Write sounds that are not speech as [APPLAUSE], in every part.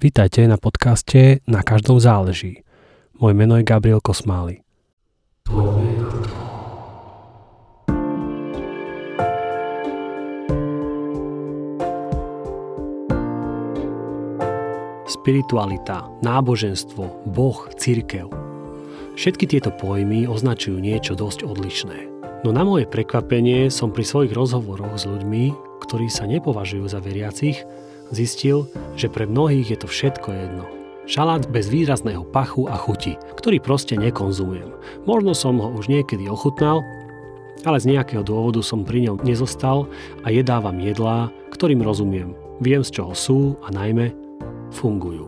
Vítajte na podcaste Na každom záleží. Moje meno je Gabriel Kosmály. Spiritualita, náboženstvo, Boh, církev. Všetky tieto pojmy označujú niečo dosť odlišné. No na moje prekvapenie som pri svojich rozhovoroch s ľuďmi, ktorí sa nepovažujú za veriacich, Zistil, že pre mnohých je to všetko jedno. Šalát bez výrazného pachu a chuti, ktorý proste nekonzumujem. Možno som ho už niekedy ochutnal, ale z nejakého dôvodu som pri ňom nezostal a jedávam jedlá, ktorým rozumiem. Viem, z čoho sú a najmä fungujú.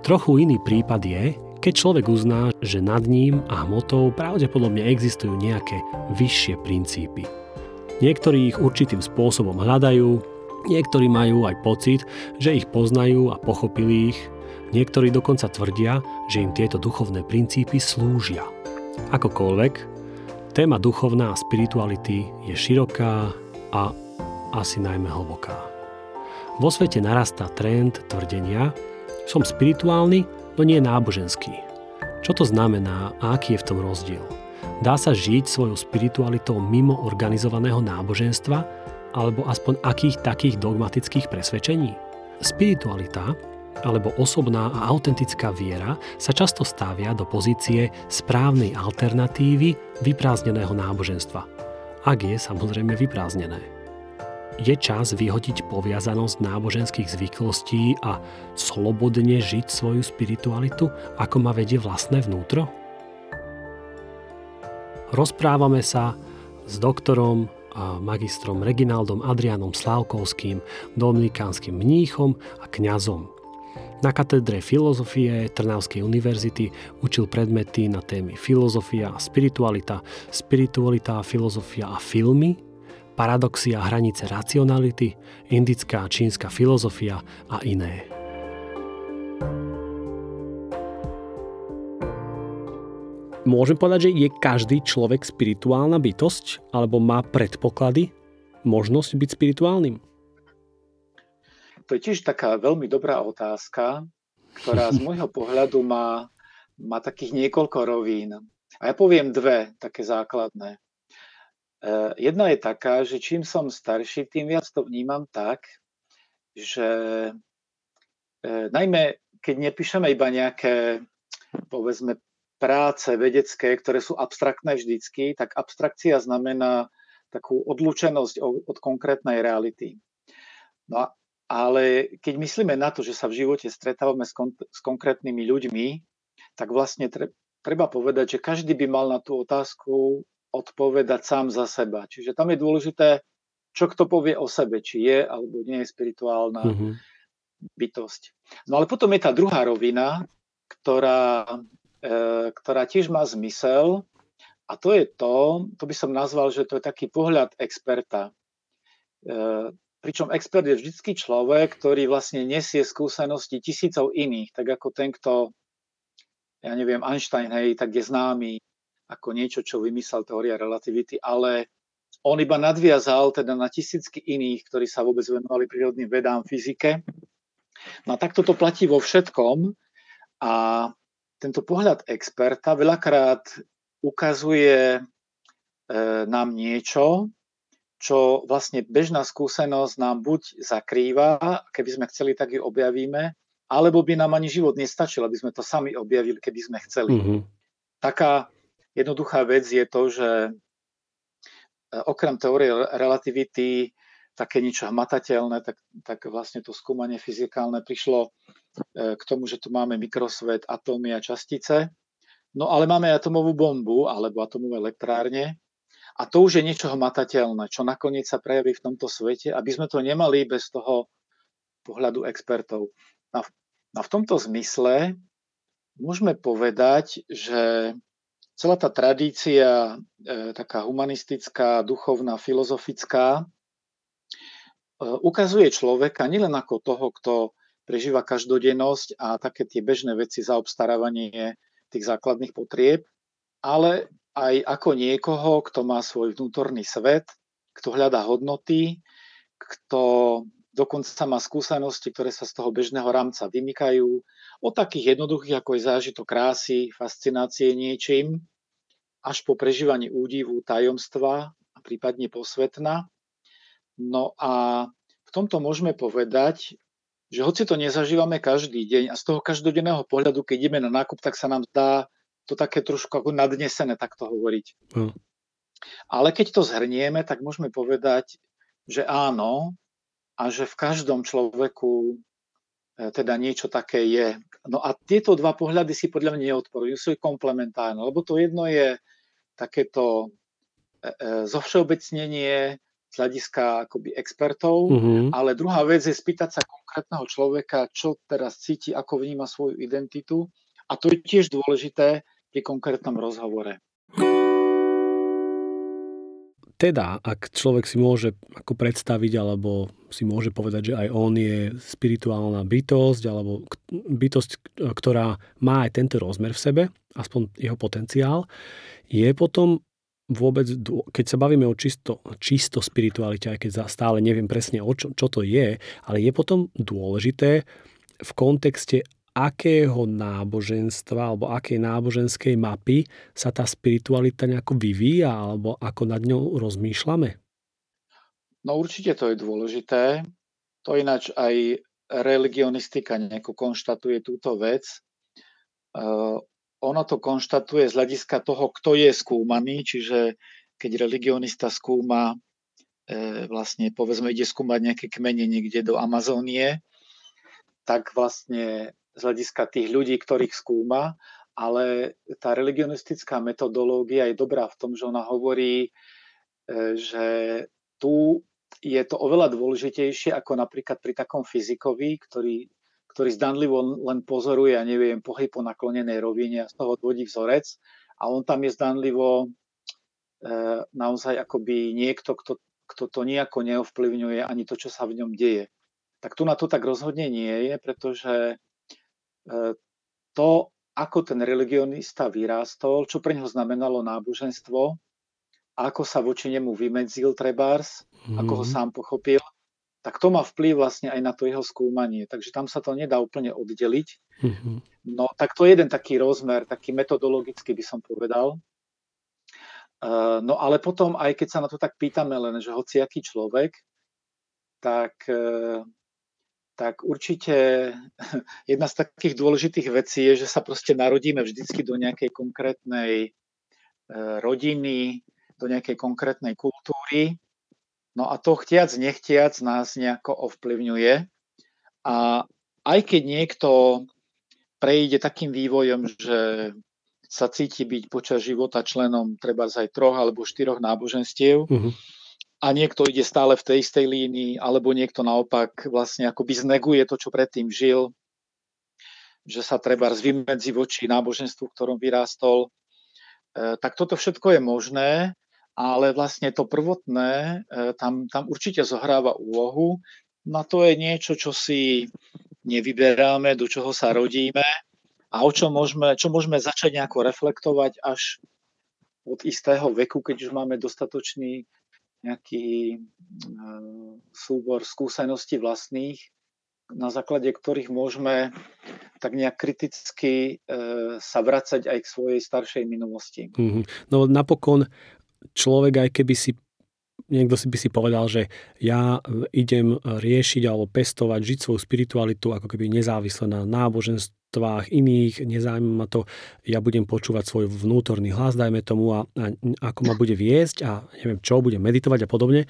Trochu iný prípad je, keď človek uzná, že nad ním a hmotou pravdepodobne existujú nejaké vyššie princípy. Niektorí ich určitým spôsobom hľadajú, Niektorí majú aj pocit, že ich poznajú a pochopili ich. Niektorí dokonca tvrdia, že im tieto duchovné princípy slúžia. Akokoľvek, téma duchovná a spirituality je široká a asi najmä hlboká. Vo svete narastá trend tvrdenia, som spirituálny, no nie náboženský. Čo to znamená a aký je v tom rozdiel? Dá sa žiť svojou spiritualitou mimo organizovaného náboženstva alebo aspoň akých takých dogmatických presvedčení? Spiritualita alebo osobná a autentická viera sa často stavia do pozície správnej alternatívy vyprázdneného náboženstva. Ak je samozrejme vyprázdnené. Je čas vyhodiť poviazanosť náboženských zvyklostí a slobodne žiť svoju spiritualitu, ako ma vedie vlastné vnútro? Rozprávame sa s doktorom magistrom Reginaldom Adrianom Slávkovským, dominikánskym mníchom a kňazom. Na katedre filozofie Trnavskej univerzity učil predmety na témy filozofia a spiritualita, spiritualita filozofia a filmy, paradoxy a hranice racionality, indická a čínska filozofia a iné. Môžem povedať, že je každý človek spirituálna bytosť? Alebo má predpoklady, možnosť byť spirituálnym? To je tiež taká veľmi dobrá otázka, ktorá z [LAUGHS] môjho pohľadu má, má takých niekoľko rovín. A ja poviem dve také základné. E, jedna je taká, že čím som starší, tým viac to vnímam tak, že e, najmä keď nepíšeme iba nejaké povedzme práce vedecké, ktoré sú abstraktné vždycky, tak abstrakcia znamená takú odlučenosť od konkrétnej reality. No ale keď myslíme na to, že sa v živote stretávame s, kon- s konkrétnymi ľuďmi, tak vlastne tre- treba povedať, že každý by mal na tú otázku odpovedať sám za seba. Čiže tam je dôležité, čo kto povie o sebe, či je alebo nie je spirituálna mm-hmm. bytosť. No ale potom je tá druhá rovina, ktorá ktorá tiež má zmysel a to je to, to by som nazval, že to je taký pohľad experta. E, pričom expert je vždycky človek, ktorý vlastne nesie skúsenosti tisícov iných, tak ako ten, kto, ja neviem, Einstein, hej, tak je známy ako niečo, čo vymyslel teória relativity, ale on iba nadviazal teda na tisícky iných, ktorí sa vôbec venovali prírodným vedám, fyzike. No a takto to platí vo všetkom a tento pohľad experta veľakrát ukazuje e, nám niečo, čo vlastne bežná skúsenosť nám buď zakrýva, keby sme chceli, tak ju objavíme, alebo by nám ani život nestačil, aby sme to sami objavili, keby sme chceli. Mm-hmm. Taká jednoduchá vec je to, že e, okrem teórie relativity také niečo hmatateľné, tak, tak vlastne to skúmanie fyzikálne prišlo e, k tomu, že tu máme mikrosvet, atómy a častice. No ale máme atomovú bombu alebo atomové elektrárne a to už je niečo hmatateľné, čo nakoniec sa prejaví v tomto svete, aby sme to nemali bez toho pohľadu expertov. A v, a v tomto zmysle môžeme povedať, že celá tá tradícia, e, taká humanistická, duchovná, filozofická, ukazuje človeka nielen ako toho, kto prežíva každodennosť a také tie bežné veci za obstarávanie tých základných potrieb, ale aj ako niekoho, kto má svoj vnútorný svet, kto hľadá hodnoty, kto dokonca má skúsenosti, ktoré sa z toho bežného rámca vymykajú, od takých jednoduchých, ako je zážitok krásy, fascinácie niečím, až po prežívanie údivu, tajomstva a prípadne posvetna. No a v tomto môžeme povedať, že hoci to nezažívame každý deň a z toho každodenného pohľadu, keď ideme na nákup, tak sa nám zdá to také trošku ako nadnesené takto hovoriť. Mm. Ale keď to zhrnieme, tak môžeme povedať, že áno a že v každom človeku e, teda niečo také je. No a tieto dva pohľady si podľa mňa neodporujú, sú komplementárne, lebo to jedno je takéto e, e, zovšeobecnenie z hľadiska akoby expertov, mm-hmm. ale druhá vec je spýtať sa konkrétneho človeka, čo teraz cíti, ako vníma svoju identitu a to je tiež dôležité pri konkrétnom rozhovore. Teda, ak človek si môže ako predstaviť, alebo si môže povedať, že aj on je spirituálna bytosť, alebo bytosť, ktorá má aj tento rozmer v sebe, aspoň jeho potenciál, je potom vôbec, keď sa bavíme o čisto, čisto spiritualite, aj keď stále neviem presne, o čo, čo to je, ale je potom dôležité v kontexte akého náboženstva alebo akej náboženskej mapy sa tá spiritualita nejako vyvíja alebo ako nad ňou rozmýšľame? No určite to je dôležité. To ináč aj religionistika nejako konštatuje túto vec. Ono to konštatuje z hľadiska toho, kto je skúmaný, čiže keď religionista skúma, e, vlastne povedzme ide skúmať nejaké kmene niekde do Amazónie, tak vlastne z hľadiska tých ľudí, ktorých skúma, ale tá religionistická metodológia je dobrá v tom, že ona hovorí, e, že tu je to oveľa dôležitejšie ako napríklad pri takom fyzikovi, ktorý ktorý zdanlivo len pozoruje, ja neviem, pohyb po naklonenej rovine a z toho odvodí vzorec a on tam je zdanlivo e, naozaj akoby niekto, kto, kto to nejako neovplyvňuje ani to, čo sa v ňom deje. Tak tu na to tak rozhodne nie je, pretože e, to, ako ten religionista vyrástol, čo pre neho znamenalo náboženstvo, ako sa voči nemu vymedzil trebárs, mm-hmm. ako ho mhm. sám pochopil, tak to má vplyv vlastne aj na to jeho skúmanie. Takže tam sa to nedá úplne oddeliť. Mm-hmm. No tak to je jeden taký rozmer, taký metodologický by som povedal. Uh, no ale potom, aj keď sa na to tak pýtame len, že hociaký človek, tak, uh, tak určite [LAUGHS] jedna z takých dôležitých vecí je, že sa proste narodíme vždycky do nejakej konkrétnej uh, rodiny, do nejakej konkrétnej kultúry No a to chtiac, nechtiac nás nejako ovplyvňuje. A aj keď niekto prejde takým vývojom, že sa cíti byť počas života členom treba aj troch alebo štyroch náboženstiev uh-huh. a niekto ide stále v tej istej línii, alebo niekto naopak vlastne akoby zneguje to, čo predtým žil, že sa treba vymedzi voči náboženstvu, v ktorom vyrástol, e, tak toto všetko je možné ale vlastne to prvotné e, tam, tam určite zohráva úlohu. Na to je niečo, čo si nevyberáme, do čoho sa rodíme a o čo môžeme, čo môžeme začať nejako reflektovať až od istého veku, keď už máme dostatočný nejaký e, súbor skúseností vlastných, na základe ktorých môžeme tak nejak kriticky e, sa vracať aj k svojej staršej minulosti. Mm-hmm. No napokon človek aj keby si niekto si by si povedal, že ja e, idem riešiť alebo pestovať, žiť svoju spiritualitu ako keby nezávisle na náboženstvách iných, nezaujíma ma to, ja budem počúvať svoj vnútorný hlas, dajme tomu a, a ako ma bude viesť a neviem čo, budem meditovať a podobne,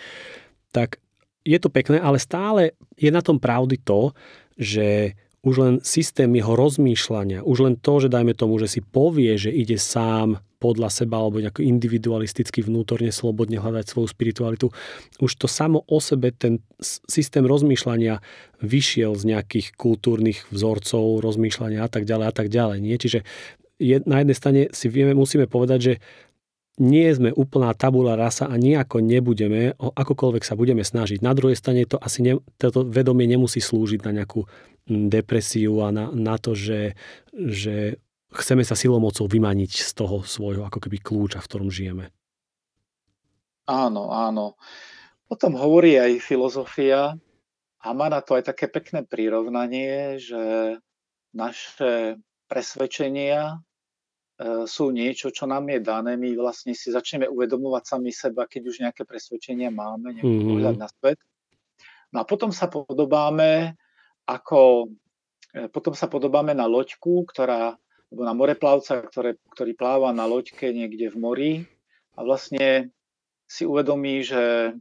tak je to pekné, ale stále je na tom pravdy to, že už len systém jeho rozmýšľania, už len to, že dajme tomu, že si povie, že ide sám podľa seba alebo nejako individualisticky vnútorne slobodne hľadať svoju spiritualitu. Už to samo o sebe, ten systém rozmýšľania vyšiel z nejakých kultúrnych vzorcov, rozmýšľania a tak ďalej a tak ďalej. Nie? Čiže je, na jednej strane si vieme, musíme povedať, že nie sme úplná tabula rasa a nejako nebudeme, akokoľvek sa budeme snažiť. Na druhej strane to asi ne, toto vedomie nemusí slúžiť na nejakú depresiu a na, na to, že, že chceme sa silou mocou vymaniť z toho svojho ako keby kľúča, v ktorom žijeme. Áno, áno. O tom hovorí aj filozofia, A má na to aj také pekné prirovnanie, že naše presvedčenia e, sú niečo, čo nám je dané. My vlastne si začneme uvedomovať sami seba, keď už nejaké presvedčenia máme, nejaký mm-hmm. pohľad na svet. No a potom sa podobáme ako, e, potom sa podobáme na loďku, ktorá, alebo na moreplavca, ktoré, ktorý pláva na loďke niekde v mori a vlastne si uvedomí, že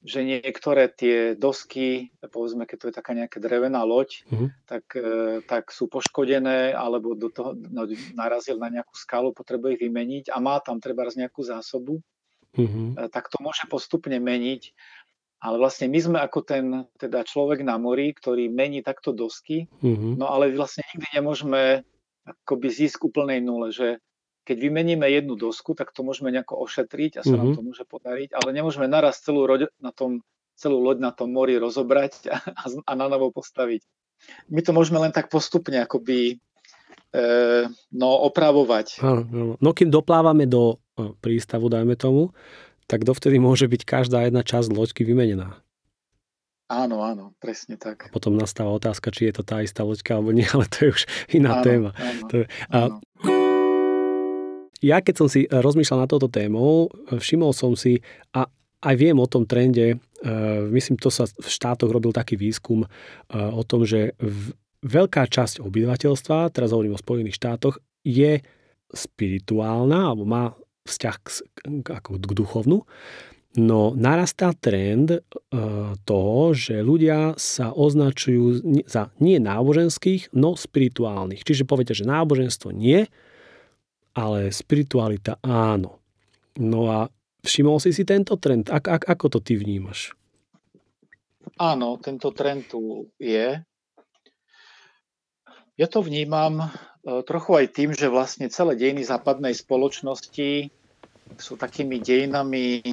že niektoré tie dosky, povedzme, keď to je taká nejaká drevená loď, mm-hmm. tak, e, tak sú poškodené alebo do toho no, narazil na nejakú skalu, potrebuje ich vymeniť a má tam treba nejakú zásobu, mm-hmm. tak to môže postupne meniť. Ale vlastne my sme ako ten teda človek na mori, ktorý mení takto dosky, mm-hmm. no ale vlastne nikdy nemôžeme akoby zísť úplnej nule, že keď vymeníme jednu dosku, tak to môžeme nejako ošetriť a sa mm-hmm. nám mhm. to môže podariť, ale nemôžeme naraz celú, roď, na tom, celú loď na tom mori rozobrať a, a na novo postaviť. My to môžeme len tak postupne akoby e, no, opravovať. Áno, no kým doplávame do prístavu, dajme tomu, tak dovtedy môže byť každá jedna časť loďky vymenená. Áno, áno, presne tak. A potom nastáva otázka, či je to tá istá loďka alebo nie, [LAUGHS] ale to je už iná áno, téma. Áno, to je, a, áno ja keď som si rozmýšľal na toto tému, všimol som si a aj viem o tom trende, e, myslím, to sa v štátoch robil taký výskum e, o tom, že veľká časť obyvateľstva, teraz hovorím o Spojených štátoch, je spirituálna alebo má vzťah k, ako k duchovnu, no narastá trend e, toho, že ľudia sa označujú za nie náboženských, no spirituálnych. Čiže poviete, že náboženstvo nie, ale spiritualita áno. No a všimol si si tento trend? Ak, ak, ako to ty vnímaš? Áno, tento trend tu je. Ja to vnímam e, trochu aj tým, že vlastne celé dejiny západnej spoločnosti sú takými dejinami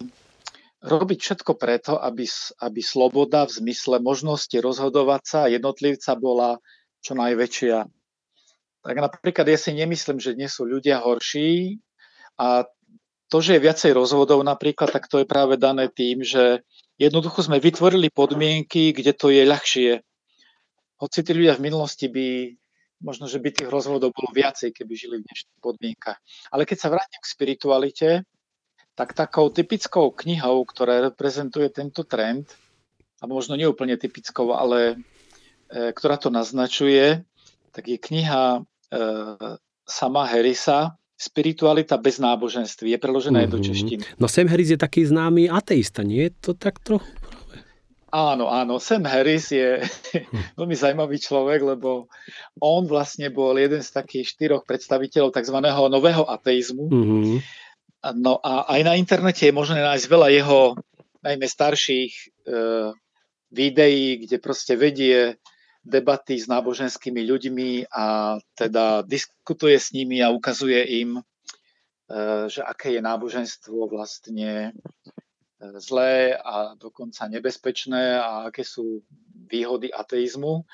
robiť všetko preto, aby, aby sloboda v zmysle možnosti rozhodovať sa jednotlivca bola čo najväčšia tak napríklad ja si nemyslím, že dnes sú ľudia horší a to, že je viacej rozvodov napríklad, tak to je práve dané tým, že jednoducho sme vytvorili podmienky, kde to je ľahšie. Hoci tí ľudia v minulosti by, možno, že by tých rozvodov bolo viacej, keby žili v dnešných podmienkach. Ale keď sa vrátim k spiritualite, tak takou typickou knihou, ktorá reprezentuje tento trend, a možno neúplne typickou, ale e, ktorá to naznačuje, tak je kniha E, sama Harrisa Spiritualita bez náboženství. Je preložená mm-hmm. do mhm. češtiny. No Sam Harris je taký známy ateista, nie je to tak trochu? Áno, áno. Sam Harris je hm. veľmi zaujímavý človek, lebo on vlastne bol jeden z takých štyroch predstaviteľov tzv. nového ateizmu. Mm-hmm. No a aj na internete je možné nájsť veľa jeho najmä starších e, videí, kde proste vedie debaty s náboženskými ľuďmi a teda diskutuje s nimi a ukazuje im, e, že aké je náboženstvo vlastne zlé a dokonca nebezpečné a aké sú výhody ateizmu.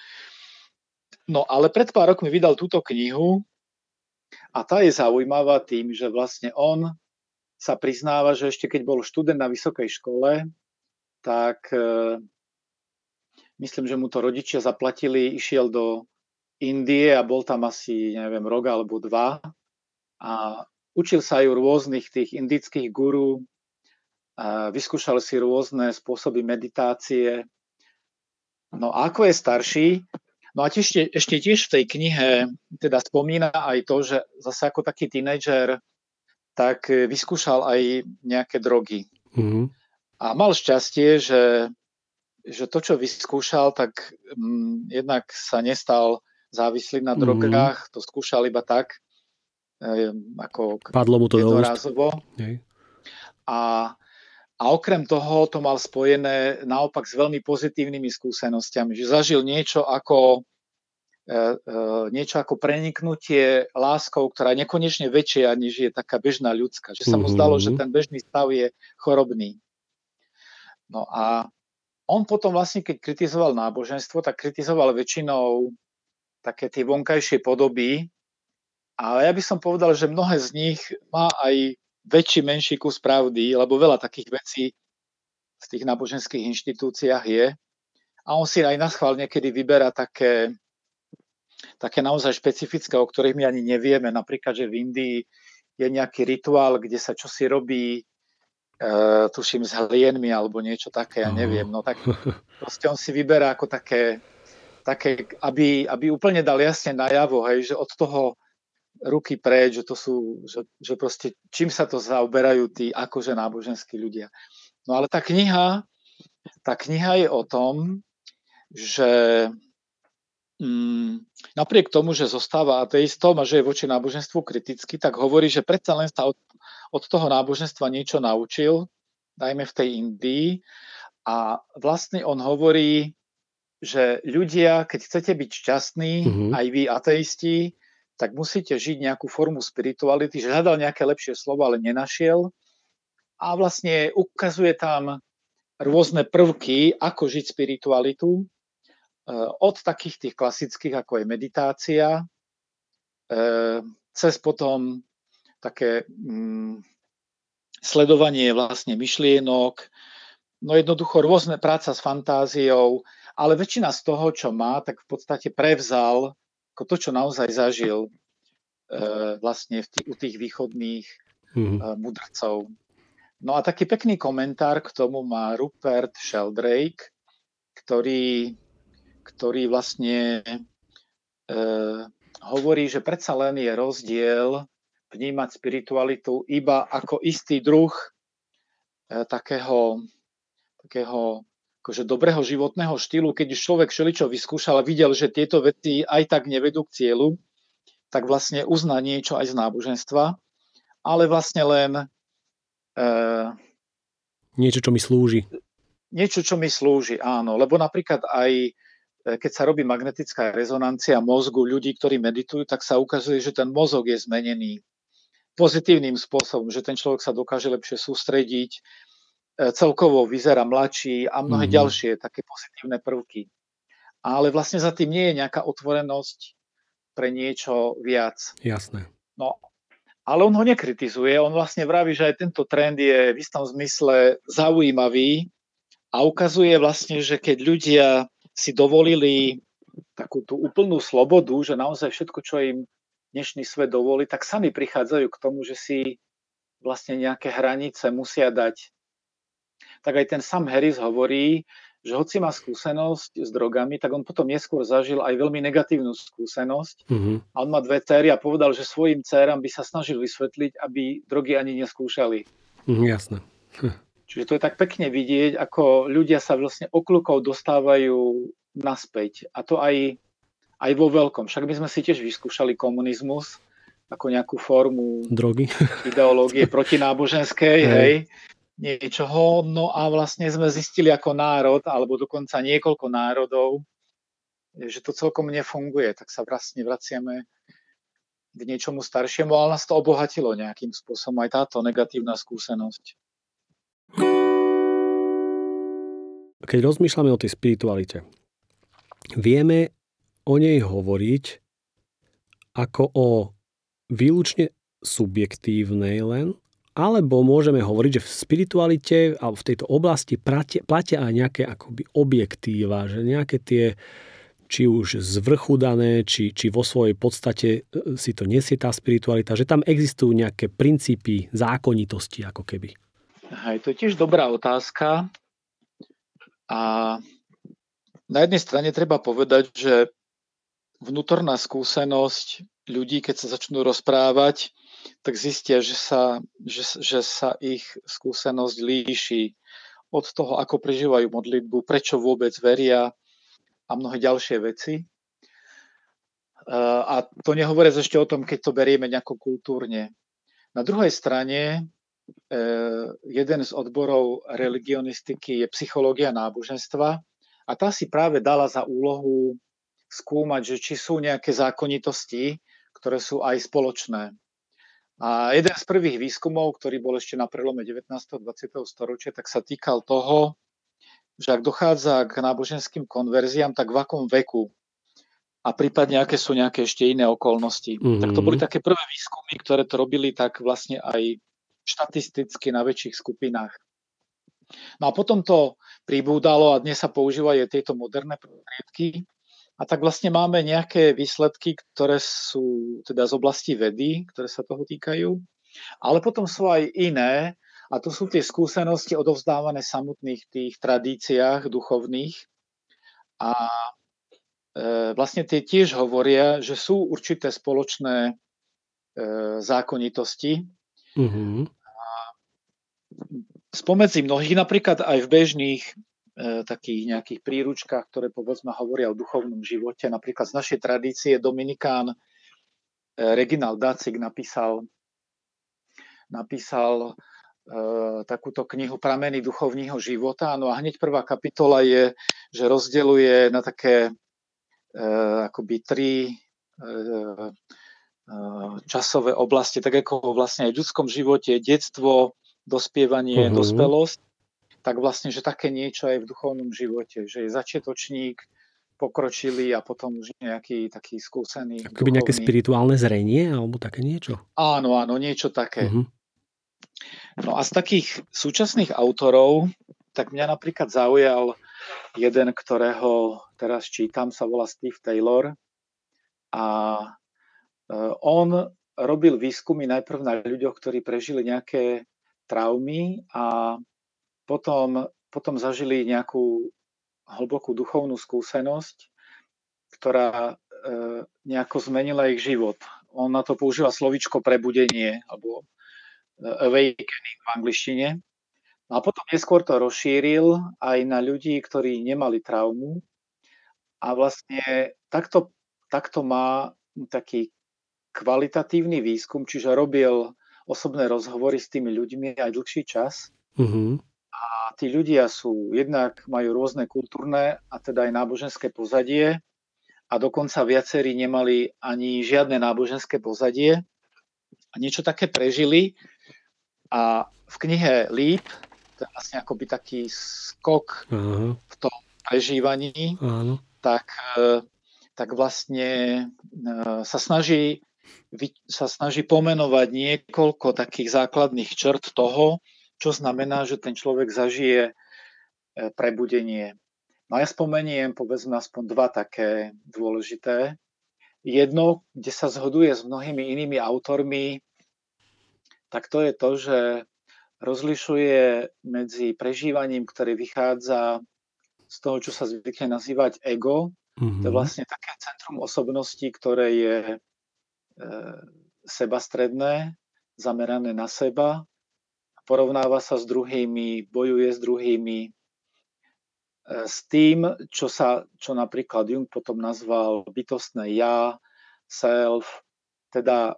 No ale pred pár rokmi vydal túto knihu a tá je zaujímavá tým, že vlastne on sa priznáva, že ešte keď bol študent na vysokej škole, tak e, myslím, že mu to rodičia zaplatili, išiel do Indie a bol tam asi, neviem, rok alebo dva a učil sa aj u rôznych tých indických guru, a vyskúšal si rôzne spôsoby meditácie. No a ako je starší, no a ešte, ešte tiež v tej knihe teda spomína aj to, že zase ako taký tínedžer tak vyskúšal aj nejaké drogy. Mm-hmm. A mal šťastie, že že to, čo vyskúšal, tak um, jednak sa nestal závislý na mhm. drogách, mm-hmm. to skúšal iba tak, um, ako Padlo mu to jednorázovo. A, a okrem toho to mal spojené naopak s veľmi pozitívnymi skúsenostiami, že zažil niečo ako e, e, niečo ako preniknutie láskou, ktorá je nekonečne väčšia, než je taká bežná ľudská. Že sa mu zdalo, že mhm. ten bežný stav je chorobný. No a on potom vlastne, keď kritizoval náboženstvo, tak kritizoval väčšinou také tie vonkajšie podoby, ale ja by som povedal, že mnohé z nich má aj väčší, menší kus pravdy, lebo veľa takých vecí v tých náboženských inštitúciách je. a on si aj na schvál niekedy vyberá také, také naozaj špecifické, o ktorých my ani nevieme. Napríklad, že v Indii je nejaký rituál, kde sa čosi robí, e, tuším, s hlienmi alebo niečo také, ja neviem. No tak proste on si vyberá ako také, také aby, aby úplne dal jasne najavo, hej, že od toho ruky preč, že to sú, že, že proste čím sa to zaoberajú tí akože náboženskí ľudia. No ale tá kniha, tá kniha je o tom, že mm, napriek tomu, že zostáva ateistom a že je voči náboženstvu kritický, tak hovorí, že predsa len sa od, od toho náboženstva niečo naučil, dajme v tej Indii. A vlastne on hovorí, že ľudia, keď chcete byť šťastní, mm-hmm. aj vy ateisti, tak musíte žiť nejakú formu spirituality, že hľadal nejaké lepšie slovo, ale nenašiel. A vlastne ukazuje tam rôzne prvky, ako žiť spiritualitu. Eh, od takých tých klasických, ako je meditácia, eh, cez potom také mm, sledovanie vlastne myšlienok, no jednoducho rôzne práca s fantáziou, ale väčšina z toho, čo má, tak v podstate prevzal ako to, čo naozaj zažil eh, vlastne v tých, u tých východných mm-hmm. mudrcov. No a taký pekný komentár k tomu má Rupert Sheldrake, ktorý ktorý vlastne e, hovorí, že predsa len je rozdiel vnímať spiritualitu iba ako istý druh e, takého, takého akože dobrého životného štýlu, keď už človek všeličo vyskúšal a videl, že tieto veci aj tak nevedú k cieľu, tak vlastne uzná niečo aj z náboženstva, ale vlastne len e, niečo, čo mi slúži. Niečo, čo mi slúži, áno. Lebo napríklad aj E, keď sa robí magnetická rezonancia mozgu ľudí, ktorí meditujú, tak sa ukazuje, že ten mozog je zmenený pozitívnym spôsobom, že ten človek sa dokáže lepšie sústrediť, celkovo vyzerá mladší a mnohé mm-hmm. ďalšie také pozitívne prvky. Ale vlastne za tým nie je nejaká otvorenosť pre niečo viac. Jasné. No, ale on ho nekritizuje, on vlastne vraví, že aj tento trend je v istom zmysle zaujímavý a ukazuje vlastne, že keď ľudia si dovolili takú tú úplnú slobodu, že naozaj všetko, čo im dnešný svet dovolí, tak sami prichádzajú k tomu, že si vlastne nejaké hranice musia dať. Tak aj ten Sam Harris hovorí, že hoci má skúsenosť s drogami, tak on potom neskôr zažil aj veľmi negatívnu skúsenosť. Mm-hmm. A on má dve céry a povedal, že svojim céram by sa snažil vysvetliť, aby drogy ani neskúšali. Mm, jasné. Čiže to je tak pekne vidieť, ako ľudia sa vlastne okľukov dostávajú naspäť. A to aj, aj vo veľkom. Však my sme si tiež vyskúšali komunizmus ako nejakú formu drogy, ideológie [LAUGHS] protináboženskej, hej. hej, niečoho. No a vlastne sme zistili ako národ, alebo dokonca niekoľko národov, že to celkom nefunguje. Tak sa vlastne vraciame k niečomu staršiemu, ale nás to obohatilo nejakým spôsobom aj táto negatívna skúsenosť. Keď rozmýšľame o tej spiritualite, vieme o nej hovoriť ako o výlučne subjektívnej len, alebo môžeme hovoriť, že v spiritualite a v tejto oblasti platia, aj nejaké akoby objektíva, že nejaké tie či už z vrchu dané, či, či vo svojej podstate e, si to nesie tá spiritualita, že tam existujú nejaké princípy zákonitosti ako keby. Hej, to je tiež dobrá otázka. A na jednej strane treba povedať, že vnútorná skúsenosť ľudí, keď sa začnú rozprávať, tak zistia, že sa, že, že sa ich skúsenosť líši od toho, ako prežívajú modlitbu, prečo vôbec veria a mnohé ďalšie veci. A to nehovoriac ešte o tom, keď to berieme nejako kultúrne. Na druhej strane E, jeden z odborov religionistiky je psychológia náboženstva a tá si práve dala za úlohu skúmať, že či sú nejaké zákonitosti, ktoré sú aj spoločné. A jeden z prvých výskumov, ktorý bol ešte na prelome 19. a 20. storočia, tak sa týkal toho, že ak dochádza k náboženským konverziám, tak v akom veku a prípadne aké sú nejaké ešte iné okolnosti. Mm-hmm. Tak to boli mhm. také prvé výskumy, ktoré to robili tak vlastne aj štatisticky na väčších skupinách. No a potom to pribúdalo a dnes sa používajú tieto moderné prostriedky. A tak vlastne máme nejaké výsledky, ktoré sú teda z oblasti vedy, ktoré sa toho týkajú. Ale potom sú aj iné, a to sú tie skúsenosti odovzdávané samotných tých tradíciách duchovných. A e, vlastne tie tiež hovoria, že sú určité spoločné e, zákonitosti. Mm-hmm. A spomedzi mnohých, napríklad aj v bežných takých nejakých príručkách, ktoré povedzme hovoria o duchovnom živote, napríklad z našej tradície Dominikán e, Reginald Dacik napísal, napísal e, takúto knihu Prameny duchovního života. No a hneď prvá kapitola je, že rozdeluje na také e, akoby tri e, e časové oblasti, tak ako vlastne aj v ľudskom živote, detstvo, dospievanie, uh-huh. dospelosť, tak vlastne, že také niečo aj v duchovnom živote, že je začiatočník, pokročilý a potom už nejaký taký skúsený. Akoby nejaké spirituálne zrenie alebo také niečo? Áno, áno, niečo také. Uh-huh. No a z takých súčasných autorov, tak mňa napríklad zaujal jeden, ktorého teraz čítam, sa volá Steve Taylor a e, on robil výskumy najprv na ľuďoch, ktorí prežili nejaké traumy a potom, potom zažili nejakú hlbokú duchovnú skúsenosť, ktorá e, nejako zmenila ich život. On na to používa slovičko prebudenie alebo e, awakening v angličtine. No a potom neskôr to rozšíril aj na ľudí, ktorí nemali traumu. A vlastne takto, takto má taký kvalitatívny výskum, čiže robil osobné rozhovory s tými ľuďmi aj dlhší čas. Uh-huh. A tí ľudia sú, jednak majú rôzne kultúrne a teda aj náboženské pozadie a dokonca viacerí nemali ani žiadne náboženské pozadie a niečo také prežili a v knihe Leap, to je vlastne akoby taký skok uh-huh. v tom prežívaní, uh-huh. tak, e, tak vlastne e, sa snaží sa snaží pomenovať niekoľko takých základných črt toho, čo znamená, že ten človek zažije e, prebudenie. No ja spomeniem povedzme aspoň dva také dôležité. Jedno, kde sa zhoduje s mnohými inými autormi, tak to je to, že rozlišuje medzi prežívaním, ktoré vychádza z toho, čo sa zvykne nazývať ego. Mm-hmm. To je mhm. vlastne také centrum osobnosti, ktoré je E, sebastredné, zamerané na seba, porovnáva sa s druhými, bojuje s druhými, e, s tým, čo, sa, čo napríklad Jung potom nazval bytostné ja, self, teda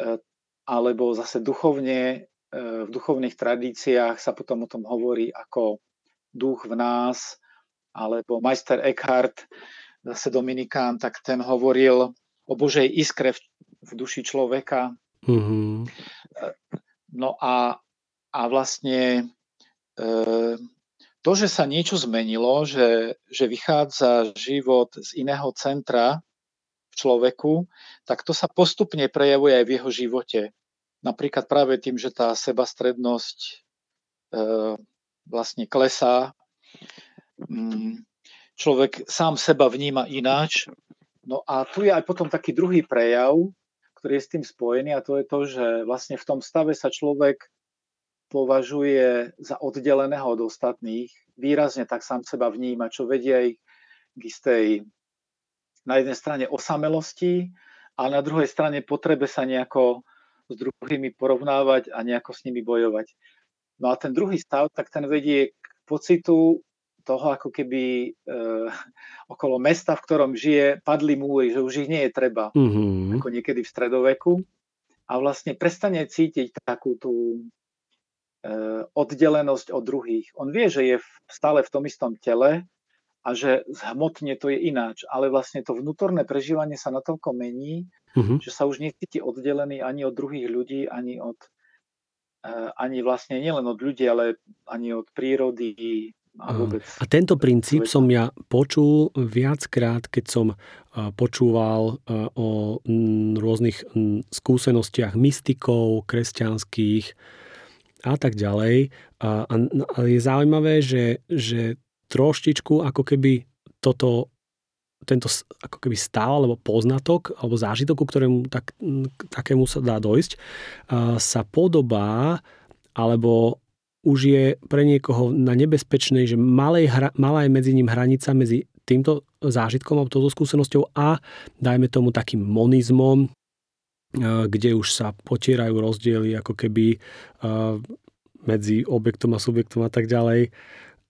e, alebo zase duchovne, v duchovných tradíciách sa potom o tom hovorí ako duch v nás, alebo majster Eckhart, zase Dominikán, tak ten hovoril o Božej iskre v, v duši človeka. Mm-hmm. No a, a vlastne e, to, že sa niečo zmenilo, že, že vychádza život z iného centra v človeku, tak to sa postupne prejavuje aj v jeho živote. Napríklad práve tým, že tá sebastrednosť e, vlastne klesá. Mm, človek sám seba vníma ináč No a tu je aj potom taký druhý prejav, ktorý je s tým spojený a to je to, že vlastne v tom stave sa človek považuje za oddeleného od ostatných, výrazne tak sám seba vníma, čo vedie aj k istej na jednej strane osamelosti a na druhej strane potrebe sa nejako s druhými porovnávať a nejako s nimi bojovať. No a ten druhý stav, tak ten vedie k pocitu toho, ako keby e, okolo mesta, v ktorom žije, padli múry, že už ich nie je treba, mm-hmm. ako niekedy v stredoveku. A vlastne prestane cítiť takú tú e, oddelenosť od druhých. On vie, že je v, stále v tom istom tele a že zhmotne to je ináč, ale vlastne to vnútorné prežívanie sa natoľko mení, mm-hmm. že sa už necíti oddelený ani od druhých ľudí, ani od e, ani vlastne nielen od ľudí, ale ani od prírody, a, vôbec... a tento princíp som ja počul viackrát, keď som počúval o rôznych skúsenostiach mystikov, kresťanských a tak ďalej. A, a je zaujímavé, že, že troštičku ako keby toto tento ako keby stav alebo poznatok alebo zážitok, ku ktorému tak, takému sa dá dojsť, sa podobá alebo už je pre niekoho na nebezpečnej, že malej, malá je medzi ním hranica medzi týmto zážitkom alebo touto skúsenosťou a dajme tomu takým monizmom, kde už sa potierajú rozdiely ako keby medzi objektom a subjektom a tak ďalej.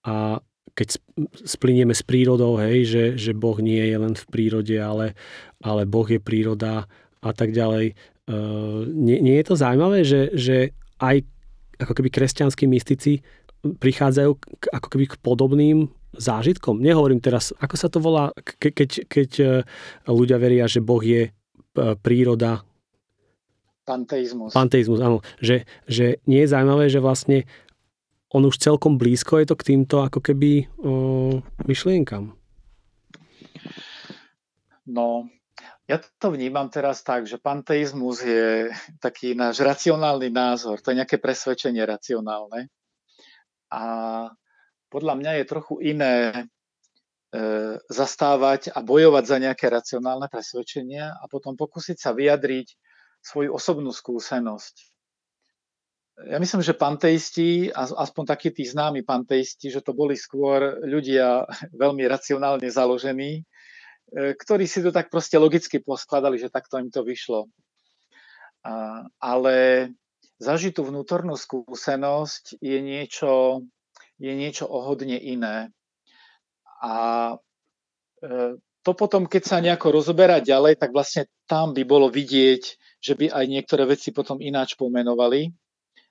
A keď splinieme s prírodou, hej, že, že Boh nie je len v prírode, ale, ale Boh je príroda a tak ďalej. Uh, nie, nie je to zaujímavé, že, že aj ako keby kresťanskí mystici prichádzajú k, ako keby k podobným zážitkom. Nehovorím teraz, ako sa to volá, ke, keď, keď e, ľudia veria, že Boh je e, príroda. Panteizmus. Panteizmus, áno. Že, že nie je zaujímavé, že vlastne on už celkom blízko je to k týmto ako keby o, myšlienkam. No, ja to vnímam teraz tak, že panteizmus je [LAUGHS] taký náš racionálny názor, to je nejaké presvedčenie racionálne. A podľa mňa je trochu iné e, zastávať a bojovať za nejaké racionálne presvedčenia a potom pokúsiť sa vyjadriť svoju osobnú skúsenosť ja myslím, že panteisti, aspoň takí tí známi panteisti, že to boli skôr ľudia [LAUGHS] veľmi racionálne založení, ktorí si to tak proste logicky poskladali, že takto im to vyšlo. Ale zažitú vnútornú skúsenosť je niečo, je niečo ohodne iné. A e, to potom, keď sa nejako rozoberá ďalej, tak vlastne tam by bolo vidieť, že by aj niektoré veci potom ináč pomenovali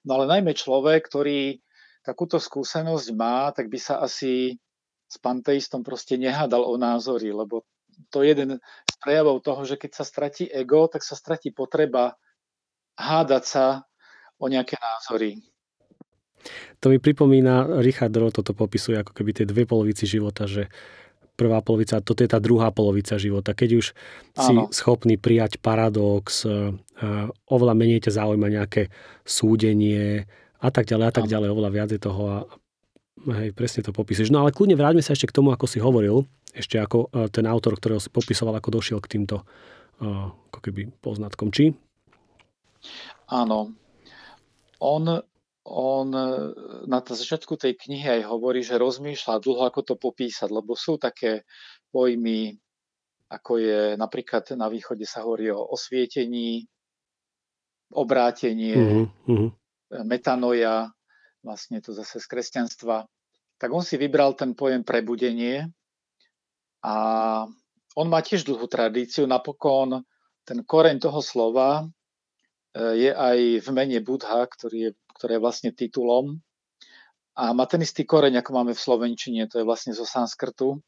No ale najmä človek, ktorý takúto skúsenosť má, tak by sa asi s panteistom proste nehádal o názory, lebo to je jeden z prejavov toho, že keď sa stratí ego, tak sa stratí potreba hádať sa o nejaké názory. To mi pripomína, Richard Roth toto popisuje ako keby tie dve polovici života, že prvá polovica, toto je tá druhá polovica života. Keď už si Áno. schopný prijať paradox, e, oveľa menej ťa zaujíma nejaké súdenie a tak ďalej a tak Áno. ďalej, oveľa viac je toho a hej, presne to popíšeš. No ale kľudne vráťme sa ešte k tomu, ako si hovoril, ešte ako e, ten autor, ktorého si popisoval, ako došiel k týmto e, ako keby poznatkom. Či? Áno. On on e, na začiatku tej knihy aj hovorí, že rozmýšľa dlho, ako to popísať, lebo sú také pojmy, ako je napríklad na východe sa hovorí o osvietení, obrátenie, uh-huh, metanoja, vlastne to zase z kresťanstva. Tak on si vybral ten pojem prebudenie a on má tiež dlhú tradíciu. Napokon ten koreň toho slova e, je aj v mene Budha, ktorý je ktoré je vlastne titulom a má ten istý koreň, ako máme v Slovenčine, to je vlastne zo sanskrtu,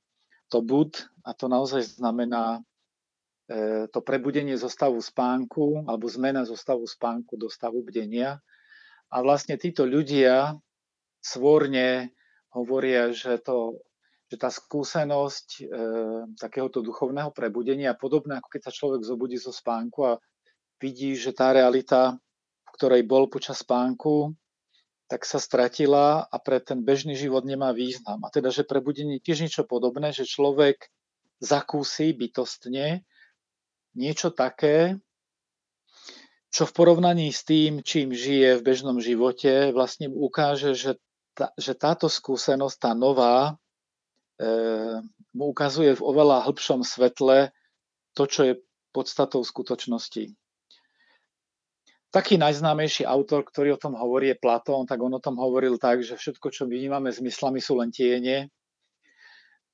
to bud a to naozaj znamená e, to prebudenie zo stavu spánku alebo zmena zo stavu spánku do stavu bdenia. A vlastne títo ľudia svorne hovoria, že, to, že tá skúsenosť e, takéhoto duchovného prebudenia, podobné ako keď sa človek zobudí zo spánku a vidí, že tá realita ktorej bol počas spánku, tak sa stratila a pre ten bežný život nemá význam. A teda, že prebudenie tiež niečo podobné, že človek zakúsi bytostne niečo také, čo v porovnaní s tým, čím žije v bežnom živote, vlastne ukáže, že, tá, že táto skúsenosť, tá nová, mu ukazuje v oveľa hĺbšom svetle to, čo je podstatou skutočnosti. Taký najznámejší autor, ktorý o tom hovorí, je Platón, tak on o tom hovoril tak, že všetko, čo vnímame zmyslami, sú len tiene.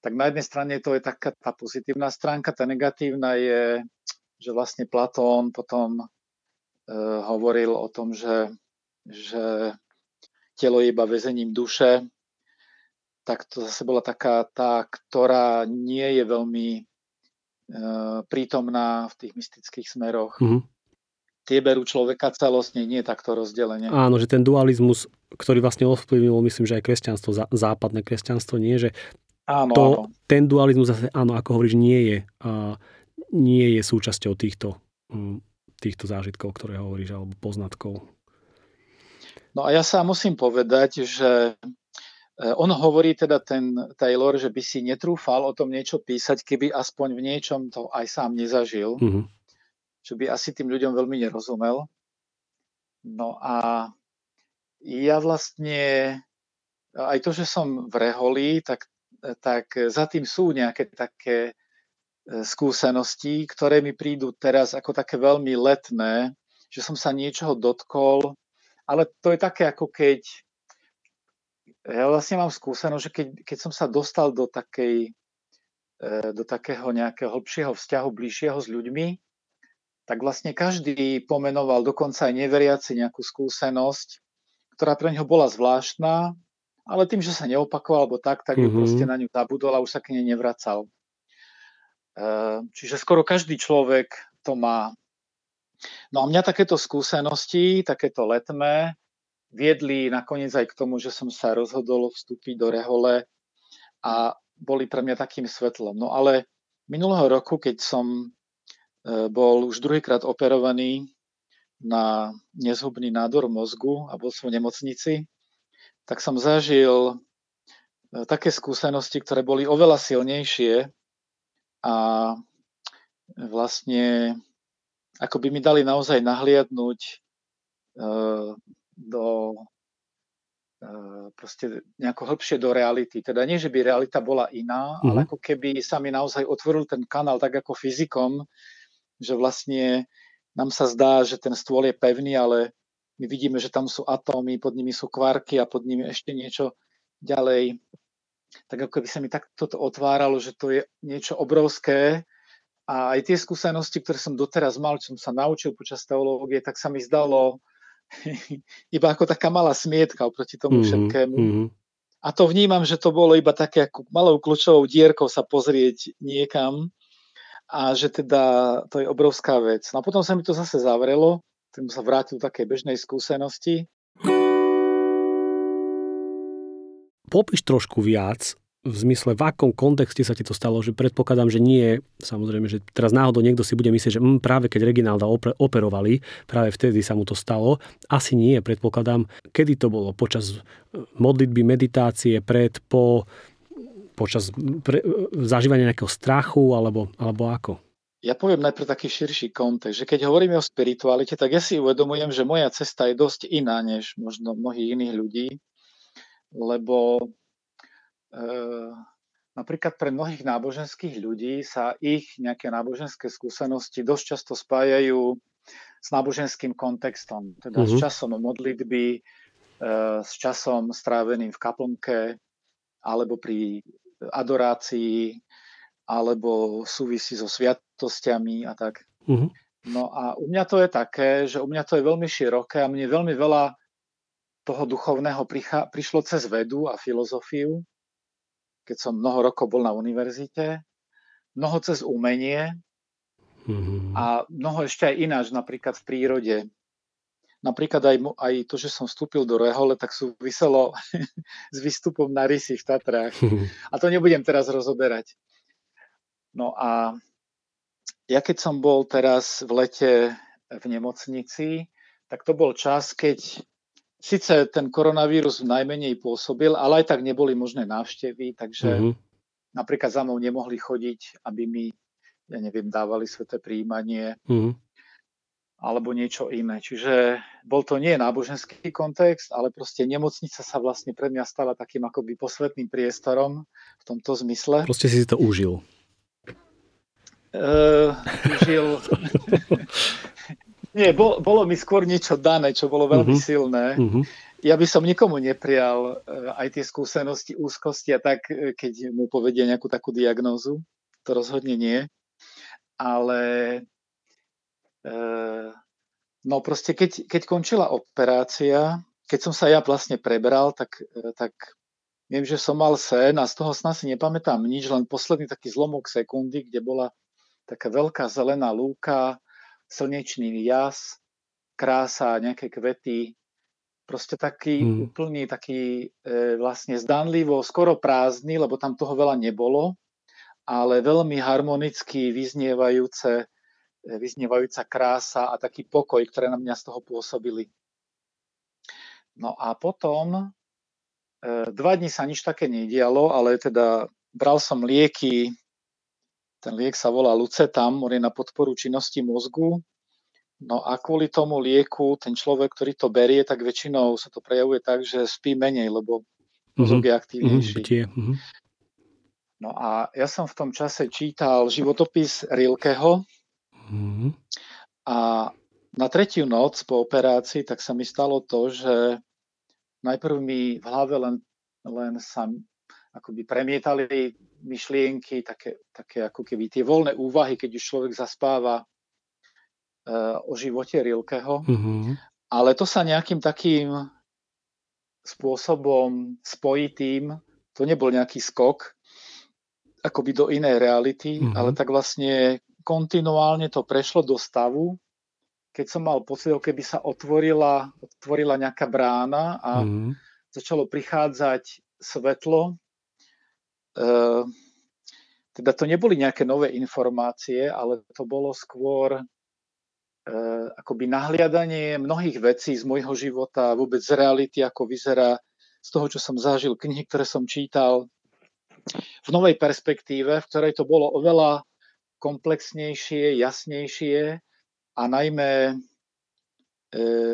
Tak na jednej strane to je taká tá pozitívna stránka, tá negatívna je, že vlastne Platón potom e, hovoril o tom, že, že telo je iba väzením duše, tak to zase bola taká tá, ktorá nie je veľmi e, prítomná v tých mystických smeroch. Mm-hmm tie berú človeka celostne, nie takto rozdelenie. Áno, že ten dualizmus, ktorý vlastne ovplyvnil, myslím, že aj kresťanstvo, západné kresťanstvo, nie, že áno, to, áno. ten dualizmus zase, áno, ako hovoríš, nie je, a nie je súčasťou týchto, týchto zážitkov, ktoré hovoríš, alebo poznatkov. No a ja sa musím povedať, že on hovorí teda ten Taylor, že by si netrúfal o tom niečo písať, keby aspoň v niečom to aj sám nezažil. Mm-hmm. Čo by asi tým ľuďom veľmi nerozumel. No a ja vlastne, aj to, že som v Reholi, tak, tak za tým sú nejaké také e, skúsenosti, ktoré mi prídu teraz ako také veľmi letné, že som sa niečoho dotkol, ale to je také ako keď, ja vlastne mám skúsenosť, že keď, keď som sa dostal do takej, e, do takého nejakého hlbšieho vzťahu, bližšieho s ľuďmi, tak vlastne každý pomenoval dokonca aj neveriaci nejakú skúsenosť, ktorá pre neho bola zvláštna, ale tým, že sa neopakoval alebo tak, tak mm-hmm. proste na ňu zabudol a už sa k nej nevracal. Ehm, čiže skoro každý človek to má. No a mňa takéto skúsenosti, takéto letmé, viedli nakoniec aj k tomu, že som sa rozhodol vstúpiť do Rehole a boli pre mňa takým svetlom. No ale minulého roku, keď som e, bol už druhýkrát operovaný na nezhubný nádor mozgu a bol som v nemocnici, tak som zažil e, také skúsenosti, ktoré boli oveľa silnejšie a vlastne ako by mi dali naozaj nahliadnúť e, do e, proste nejako hĺbšie do reality. Teda nie, že by realita bola iná, mm-hmm. ale ako keby sa mi naozaj otvoril ten kanál tak ako fyzikom, že vlastne nám sa zdá, že ten stôl je pevný, ale my vidíme, že tam sú atómy, pod nimi sú kvarky a pod nimi ešte niečo ďalej. Tak ako by sa mi takto to otváralo, že to je niečo obrovské a aj tie skúsenosti, ktoré som doteraz mal, čo som sa naučil počas teológie, tak sa mi zdalo [LAUGHS] iba ako taká malá smietka oproti tomu mm-hmm, všetkému. Mm-hmm. A to vnímam, že to bolo iba také ako malou kľúčovou dierkou sa pozrieť niekam a že teda to je obrovská vec. No a potom sa mi to zase zavrelo, tak sa vrátil do takej bežnej skúsenosti. Popíš trošku viac v zmysle, v akom kontexte sa ti to stalo, že predpokladám, že nie, samozrejme, že teraz náhodou niekto si bude myslieť, že mm, práve keď Reginalda operovali, práve vtedy sa mu to stalo. Asi nie, predpokladám, kedy to bolo, počas modlitby, meditácie, pred, po, počas pre, zažívania nejakého strachu alebo, alebo ako? Ja poviem najprv taký širší kontext, že keď hovoríme o spiritualite, tak ja si uvedomujem, že moja cesta je dosť iná než možno mnohých iných ľudí, lebo e, napríklad pre mnohých náboženských ľudí sa ich nejaké náboženské skúsenosti dosť často spájajú s náboženským kontextom, teda uh-huh. s mhm. časom modlitby, e, s časom stráveným v kaplnke alebo pri adorácii alebo súvisí so sviatosťami a tak. Uh-huh. No a u mňa to je také, že u mňa to je veľmi široké a mne veľmi veľa toho duchovného pricha- prišlo cez vedu a filozofiu, keď som mnoho rokov bol na univerzite, mnoho cez umenie uh-huh. a mnoho ešte aj ináč, napríklad v prírode. Napríklad aj, aj to, že som vstúpil do Rehole, tak súviselo [LAUGHS] s výstupom na rysy v Tatrách. [LAUGHS] A to nebudem teraz rozoberať. No a ja keď som bol teraz v lete v nemocnici, tak to bol čas, keď síce ten koronavírus najmenej pôsobil, ale aj tak neboli možné návštevy, takže mm-hmm. napríklad za mnou nemohli chodiť, aby mi, ja neviem, dávali sveté príjmanie. Mm-hmm alebo niečo iné. Čiže bol to nie náboženský kontext, ale proste nemocnica sa vlastne pre mňa stala takým akoby posvetným priestorom v tomto zmysle. Proste si to užil. Uh, užil. [LAUGHS] nie, bol, bolo mi skôr niečo dané, čo bolo veľmi uh-huh. silné. Uh-huh. Ja by som nikomu neprial uh, aj tie skúsenosti, úzkosti a tak, e, keď mu povedia nejakú takú diagnózu. To rozhodne nie. Ale Eh, no proste, keď, keď končila operácia, keď som sa ja vlastne prebral, tak, eh, tak viem, že som mal sen a z toho sna si nepamätám nič, len posledný taký zlomok sekundy, kde bola taká veľká zelená lúka, slnečný jas, krása, nejaké kvety, proste taký hmm. úplný, taký e, vlastne zdanlivo, skoro prázdny, lebo tam toho veľa nebolo, ale veľmi harmonicky vyznievajúce vyznievajúca krása a taký pokoj, ktoré na mňa z toho pôsobili. No a potom e, dva dní sa nič také nedialo, ale teda bral som lieky, ten liek sa volá Lucetam, on je na podporu činnosti mozgu. No a kvôli tomu lieku ten človek, ktorý to berie, tak väčšinou sa to prejavuje tak, že spí menej, lebo mozog mm-hmm. je aktívnejší. Mm-hmm. No a ja som v tom čase čítal životopis Rilkeho mm-hmm. a na tretiu noc po operácii tak sa mi stalo to, že najprv mi v hlave len, len sa akoby premietali myšlienky, také, také ako keby tie voľné úvahy, keď už človek zaspáva uh, o živote Rilkeho. Mm-hmm. Ale to sa nejakým takým spôsobom spojitým, to nebol nejaký skok, akoby do inej reality, mm-hmm. ale tak vlastne kontinuálne to prešlo do stavu, keď som mal pocit, keby sa otvorila, otvorila nejaká brána a mm-hmm. začalo prichádzať svetlo. E, teda to neboli nejaké nové informácie, ale to bolo skôr Eh, akoby nahliadanie mnohých vecí z môjho života, vôbec z reality, ako vyzerá, z toho, čo som zažil, knihy, ktoré som čítal, v novej perspektíve, v ktorej to bolo oveľa komplexnejšie, jasnejšie a najmä e,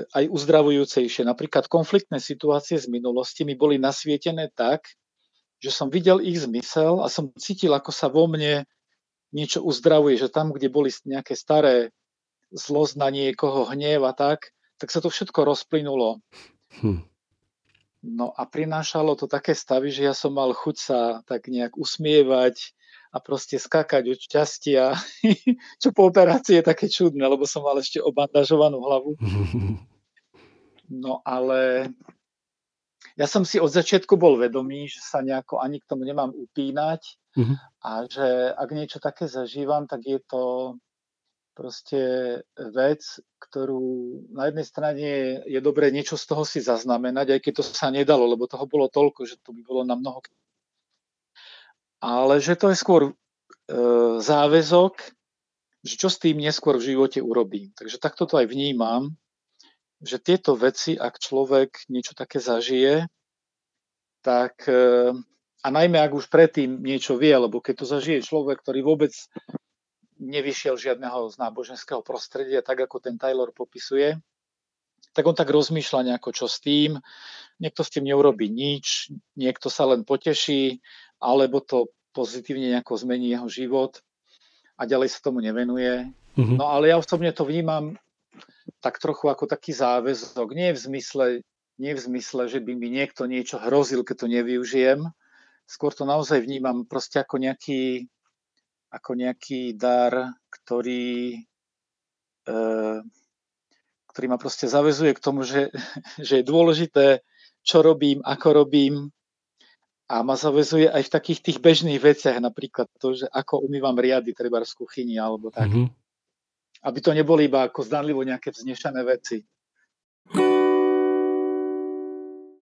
aj uzdravujúcejšie. Napríklad konfliktné situácie z minulosti mi boli nasvietené tak, že som videl ich zmysel a som cítil, ako sa vo mne niečo uzdravuje, že tam, kde boli nejaké staré zlosť na niekoho, hnev a tak, tak sa to všetko rozplynulo. Hm. No a prinášalo to také stavy, že ja som mal chuť sa tak nejak usmievať a proste skakať od šťastia, [LAUGHS] čo po operácii je také čudné, lebo som mal ešte obandažovanú hlavu. [LAUGHS] No ale ja som si od začiatku bol vedomý, že sa nejako ani k tomu nemám upínať uh-huh. a že ak niečo také zažívam, tak je to proste vec, ktorú na jednej strane je dobré niečo z toho si zaznamenať, aj keď to sa nedalo, lebo toho bolo toľko, že to by bolo na mnoho. Ale že to je skôr e, záväzok, že čo s tým neskôr v živote urobím. Takže takto to aj vnímam, že tieto veci, ak človek niečo také zažije, tak e, a najmä ak už predtým niečo vie, lebo keď to zažije človek, ktorý vôbec nevyšiel žiadneho z náboženského prostredia, tak ako ten Taylor popisuje, tak on tak rozmýšľa nejako, čo s tým. Niekto s tým neurobi nič, niekto sa len poteší, alebo to pozitívne nejako zmení jeho život a ďalej sa tomu nevenuje. Mm-hmm. No ale ja osobne to vnímam tak trochu ako taký záväzok. Nie v zmysle, nie v zmysle, že by mi niekto niečo hrozil, keď to nevyužijem. Skôr to naozaj vnímam proste ako nejaký ako nejaký dar, ktorý, e, ktorý ma proste zavezuje k tomu, že, [LAUGHS] že je dôležité, čo robím, ako robím a ma zavezuje aj v takých tých bežných veciach, napríklad to, že ako umývam riady treba v kuchyni alebo tak. Mm-hmm. Aby to neboli iba ako zdanlivo nejaké vznešené veci.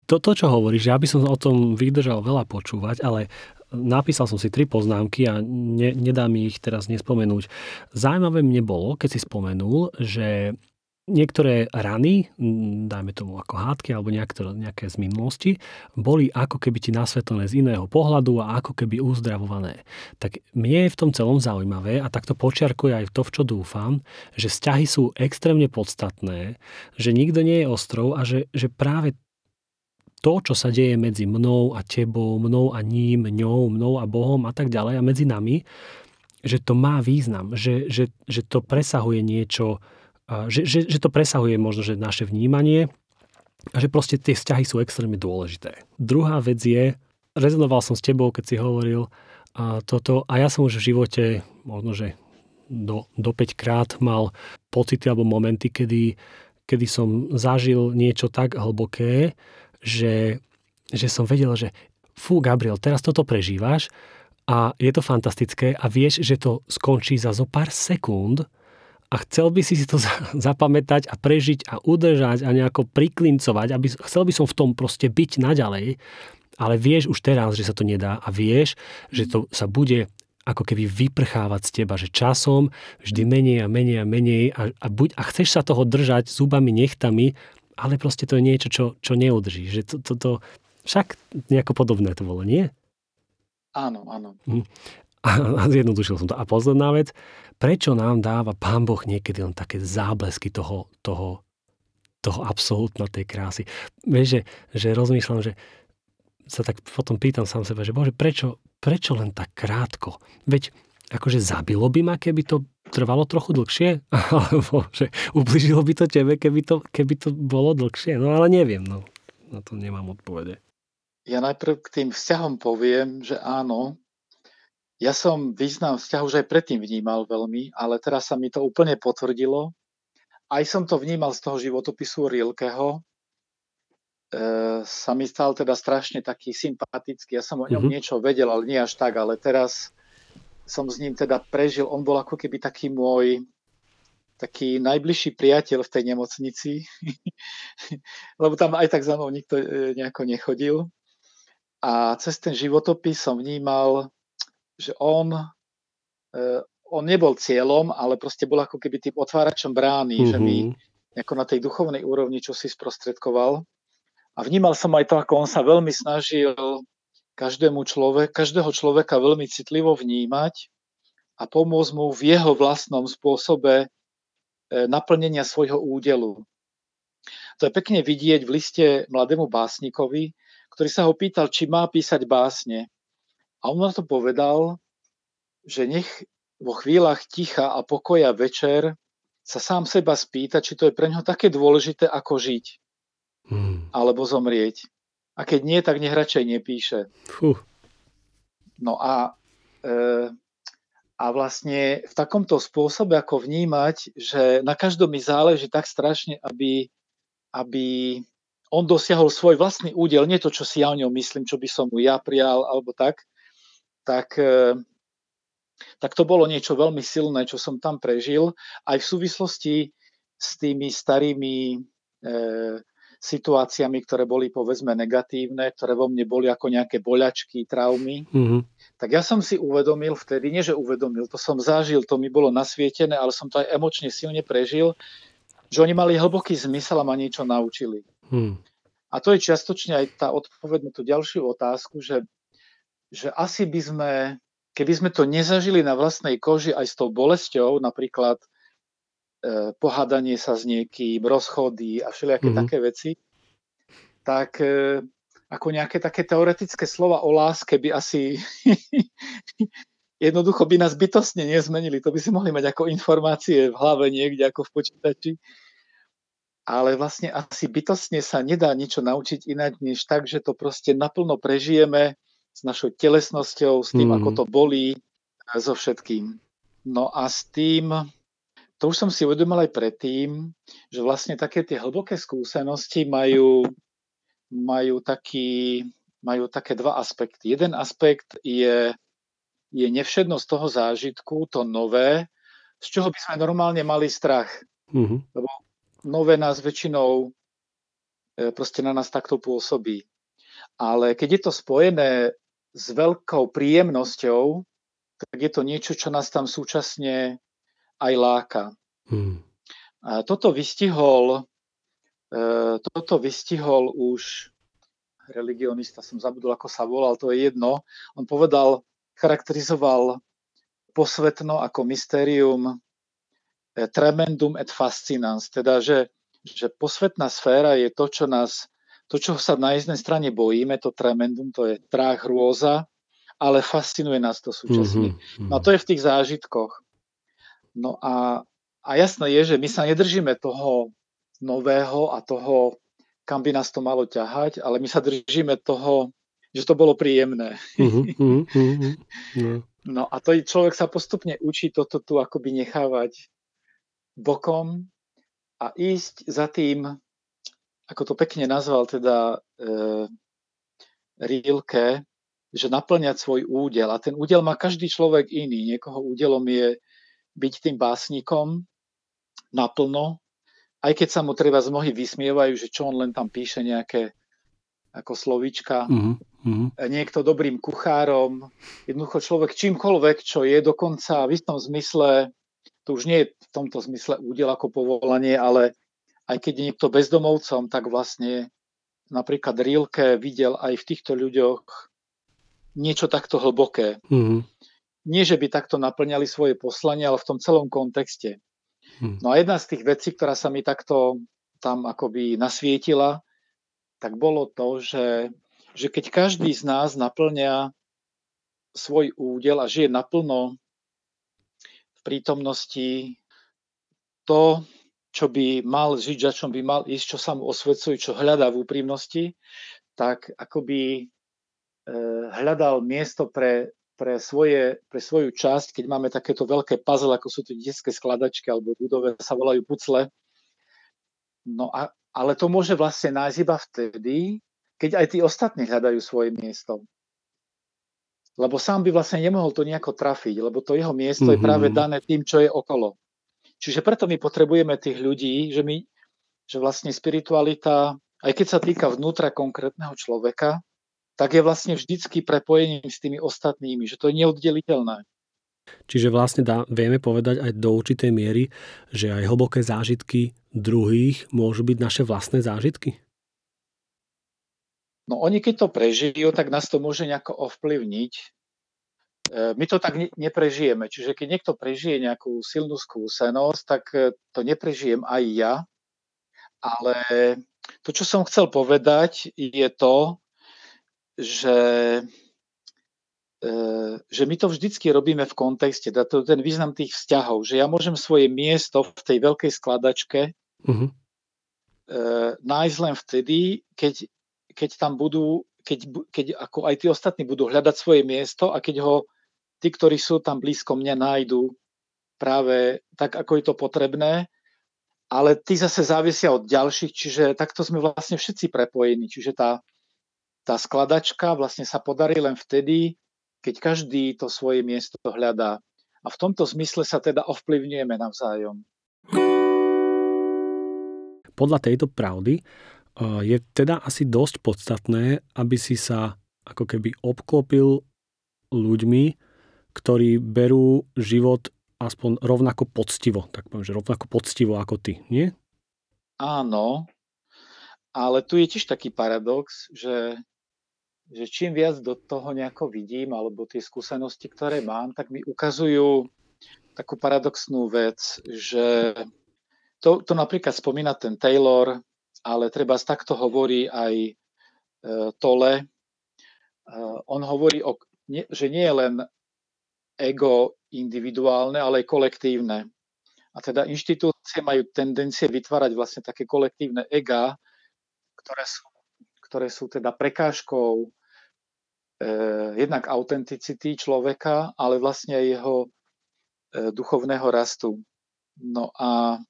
To, to, čo hovoríš, ja by som o tom vydržal veľa počúvať, ale napísal som si tri poznámky a ne, nedá mi ich teraz nespomenúť. Zaujímavé mne bolo, keď si spomenul, že niektoré rany, dajme tomu ako hádky alebo nejaké, nejaké z minulosti, boli ako keby ti nasvetlené z iného pohľadu a ako keby uzdravované. Tak mne je v tom celom zaujímavé a takto počiarkuje aj to, v čo dúfam, že vzťahy sú extrémne podstatné, že nikto nie je ostrov a že, že práve to, čo sa deje medzi mnou a tebou, mnou a ním, ňou, mnou a Bohom a tak ďalej a medzi nami, že to má význam, že, že, že to presahuje niečo, že, že, že to presahuje možno že naše vnímanie a že proste tie vzťahy sú extrémne dôležité. Druhá vec je, rezonoval som s tebou, keď si hovoril a toto a ja som už v živote možno, že do, do 5 krát mal pocity alebo momenty, kedy, kedy som zažil niečo tak hlboké, že, že som vedel, že fú, Gabriel, teraz toto prežívaš a je to fantastické a vieš, že to skončí za zo pár sekúnd a chcel by si si to [LAUGHS] zapamätať a prežiť a udržať a nejako priklincovať, aby, chcel by som v tom proste byť naďalej, ale vieš už teraz, že sa to nedá a vieš, že to sa bude ako keby vyprchávať z teba, že časom vždy menej a menej a menej a, a, buď, a chceš sa toho držať zubami, nechtami ale proste to je niečo, čo, čo neudrží. Že to, to, to, však nejako podobné to bolo, nie? Áno, áno. A zjednodušil som to. A posledná vec, prečo nám dáva Pán Boh niekedy len také záblesky toho, toho, toho absolútna tej krásy. Vieš, že, že rozmýšľam, že sa tak potom pýtam sám seba, že Bože, prečo, prečo len tak krátko? Veď akože zabilo by ma, keby to trvalo trochu dlhšie? [LAUGHS] Alebo že ubližilo by to tebe, keby to, keby to bolo dlhšie? No ale neviem, no. Na to nemám odpovede. Ja najprv k tým vzťahom poviem, že áno, ja som význam vzťahu už aj predtým vnímal veľmi, ale teraz sa mi to úplne potvrdilo. Aj som to vnímal z toho životopisu Rilkeho, e, sa mi stal teda strašne taký sympatický. Ja som o ňom mm-hmm. niečo vedel, ale nie až tak, ale teraz som s ním teda prežil, on bol ako keby taký môj taký najbližší priateľ v tej nemocnici, [LAUGHS] lebo tam aj tak za mnou nikto e, nejako nechodil. A cez ten životopis som vnímal, že on, e, on nebol cieľom, ale proste bol ako keby tým otváračom brány, mm-hmm. že mi mhm. ako na tej duchovnej úrovni čo si sprostredkoval. A vnímal som aj to, ako on sa veľmi snažil každému človek, každého človeka veľmi citlivo vnímať a pomôcť mu v jeho vlastnom spôsobe e, naplnenia svojho údelu. To je pekne vidieť v liste mladému básnikovi, ktorý sa ho pýtal, či má písať básne. A on na to povedal, že nech vo chvíľach ticha a pokoja večer sa sám seba spýta, či to je pre ňo také dôležité, ako žiť. Hmm. Alebo zomrieť. A keď nie, tak nech radšej nepíše. Fuh. No a, e, a vlastne v takomto spôsobe, ako vnímať, že na každom mi záleží tak strašne, aby, aby on dosiahol svoj vlastný údel, nie to, čo si ja o ňom myslím, čo by som mu ja prijal, alebo tak, tak, e, tak to bolo niečo veľmi silné, čo som tam prežil, aj v súvislosti s tými starými e, situáciami, ktoré boli povedzme negatívne, ktoré vo mne boli ako nejaké boľačky, traumy, mm-hmm. tak ja som si uvedomil vtedy, nie že uvedomil, to som zažil, to mi bolo nasvietené, ale som to aj emočne silne prežil, že oni mali hlboký zmysel a ma niečo naučili. Mm. A to je čiastočne aj tá odpoveď na tú ďalšiu otázku, že, že asi by sme, keby sme to nezažili na vlastnej koži aj s tou bolesťou, napríklad E, pohádanie sa s niekým, rozchody a všelijaké mm-hmm. také veci, tak e, ako nejaké také teoretické slova o láske by asi [LAUGHS] jednoducho by nás bytostne nezmenili. To by si mohli mať ako informácie v hlave niekde, ako v počítači. Ale vlastne asi bytostne sa nedá niečo naučiť inak, než tak, že to proste naplno prežijeme s našou telesnosťou, s tým, mm. ako to bolí, so všetkým. No a s tým, to už som si uvedomil aj predtým, že vlastne také tie hlboké skúsenosti majú, majú, taký, majú také dva aspekty. Jeden aspekt je, je nevšednosť toho zážitku, to nové, z čoho by sme normálne mali strach. Mm-hmm. Lebo nové nás väčšinou e, proste na nás takto pôsobí. Ale keď je to spojené s veľkou príjemnosťou, tak je to niečo, čo nás tam súčasne aj láka. Hmm. A toto vystihol, e, toto vystihol už religionista, som zabudol, ako sa volal, to je jedno. On povedal, charakterizoval posvetno ako mysterium e, tremendum et fascinans, teda, že, že posvetná sféra je to, čo nás, to, čo sa na jednej strane bojíme, to tremendum, to je trách hrôza, ale fascinuje nás to súčasne. Mm-hmm. No a to je v tých zážitkoch. No a, a jasné je, že my sa nedržíme toho nového a toho, kam by nás to malo ťahať, ale my sa držíme toho, že to bolo príjemné. Uh-huh, uh-huh. No. no a to človek sa postupne učí toto tu akoby nechávať bokom a ísť za tým, ako to pekne nazval teda e, Rilke, že naplňať svoj údel. A ten údel má každý človek iný. Niekoho údelom je byť tým básnikom naplno, aj keď sa mu treba z mnohí vysmievajú, že čo on len tam píše nejaké ako slovička. Mm-hmm. Niekto dobrým kuchárom, jednoducho človek čímkoľvek, čo je dokonca v istom zmysle, to už nie je v tomto zmysle údel ako povolanie, ale, aj keď je niekto bezdomovcom, tak vlastne napríklad Rilke videl aj v týchto ľuďoch niečo takto hlboké. Mm-hmm. Nie, že by takto naplňali svoje poslanie, ale v tom celom kontexte. Mm. No a jedna z tých vecí, ktorá sa mi takto tam akoby nasvietila, tak bolo to, že, že keď každý z nás naplňa svoj údel a žije naplno v prítomnosti to, čo by mal žiť, za čom by mal ísť, čo sa mu osvedcuje, čo hľadá v úprimnosti, tak akoby e, hľadal miesto pre, pre, svoje, pre svoju časť, keď máme takéto veľké puzzle, ako sú to detské skladačky alebo budové sa volajú pucle. No a, ale to môže vlastne nájsť iba vtedy, keď aj tí ostatní hľadajú svoje miesto. Lebo sám by vlastne nemohol to nejako trafiť, lebo to jeho miesto mm-hmm. je práve mhm. dané tým, čo je okolo. Čiže preto my potrebujeme tých ľudí, že, my, že vlastne spiritualita, aj keď sa týka vnútra konkrétneho človeka, tak je vlastne vždycky prepojením s tými ostatnými, že to je neoddeliteľné. Čiže vlastne dá, vieme povedať aj do určitej miery, že aj hlboké zážitky druhých môžu byť naše vlastné zážitky? No oni keď to prežijú, tak nás to môže nejako ovplyvniť. E, my to tak neprežijeme. Čiže keď niekto prežije nejakú silnú skúsenosť, tak e, to neprežijem aj ja. Ale to, čo som chcel povedať, je to, že, e, že my to vždycky robíme v kontexte, to ten význam tých vzťahov, že ja môžem svoje miesto v tej veľkej skladačke uh-huh. nájsť len vtedy, keď, keď tam budú, keď, keď ako aj tí ostatní budú hľadať svoje miesto a keď ho tí, ktorí sú tam blízko mňa, nájdu práve tak, ako je to potrebné, ale tí zase závisia od ďalších, čiže takto sme vlastne všetci prepojení. Čiže tá, tá skladačka vlastne sa podarí len vtedy, keď každý to svoje miesto hľadá. A v tomto zmysle sa teda ovplyvňujeme navzájom. Podľa tejto pravdy eh, je teda asi dosť podstatné, aby si sa ako keby obklopil ľuďmi, ktorí berú život aspoň rovnako poctivo. Tak poviem, že rovnako poctivo ako ty, nie? Áno, ale tu je tiež taký paradox, že, že čím viac do toho nejako vidím, alebo tie skúsenosti, ktoré mám, tak mi ukazujú takú paradoxnú vec, že to, to napríklad spomína ten Taylor, ale treba takto hovorí aj e, Tole. E, on hovorí, o, nie, že nie je len ego individuálne, ale aj kolektívne. A teda inštitúcie majú tendencie vytvárať vlastne také kolektívne ega, ktoré sú, ktoré sú teda prekážkou eh, jednak autenticity človeka, ale vlastne aj jeho eh, duchovného rastu. No a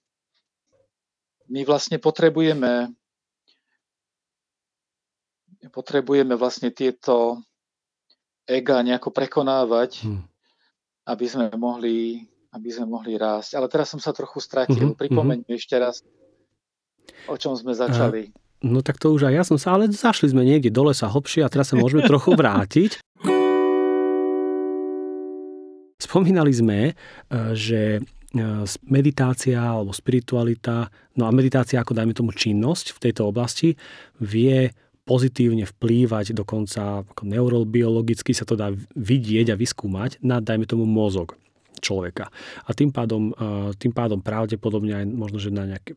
my vlastne potrebujeme potrebujeme vlastne tieto ega nejako prekonávať. Hmm aby sme mohli, aby sme mohli rásť. Ale teraz som sa trochu stratil. Uh-huh, Pripomeň uh-huh. ešte raz, o čom sme začali. No tak to už aj ja som sa, ale zašli sme niekde dole sa hlbšie a teraz sa môžeme [LAUGHS] trochu vrátiť. Spomínali sme, e, že e, meditácia alebo spiritualita, no a meditácia ako dajme tomu činnosť v tejto oblasti vie pozitívne vplývať, dokonca ako neurobiologicky sa to dá vidieť a vyskúmať na, dajme tomu, mozog človeka. A tým pádom, e, tým pádom pravdepodobne aj možno, že na nejaké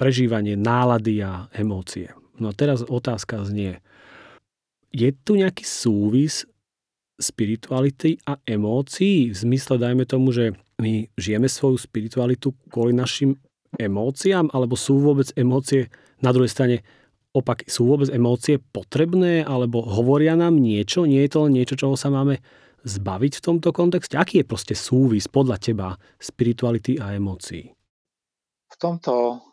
prežívanie nálady a emócie. No a teraz otázka znie, je tu nejaký súvis spirituality a emócií? V zmysle, dajme tomu, že my žijeme svoju spiritualitu kvôli našim emóciám, alebo sú vôbec emócie na druhej strane Opak, sú vôbec emócie potrebné alebo hovoria nám niečo? Nie je to len niečo, čoho sa máme zbaviť v tomto kontexte? Aký je proste súvis podľa teba spirituality a emócií? V tomto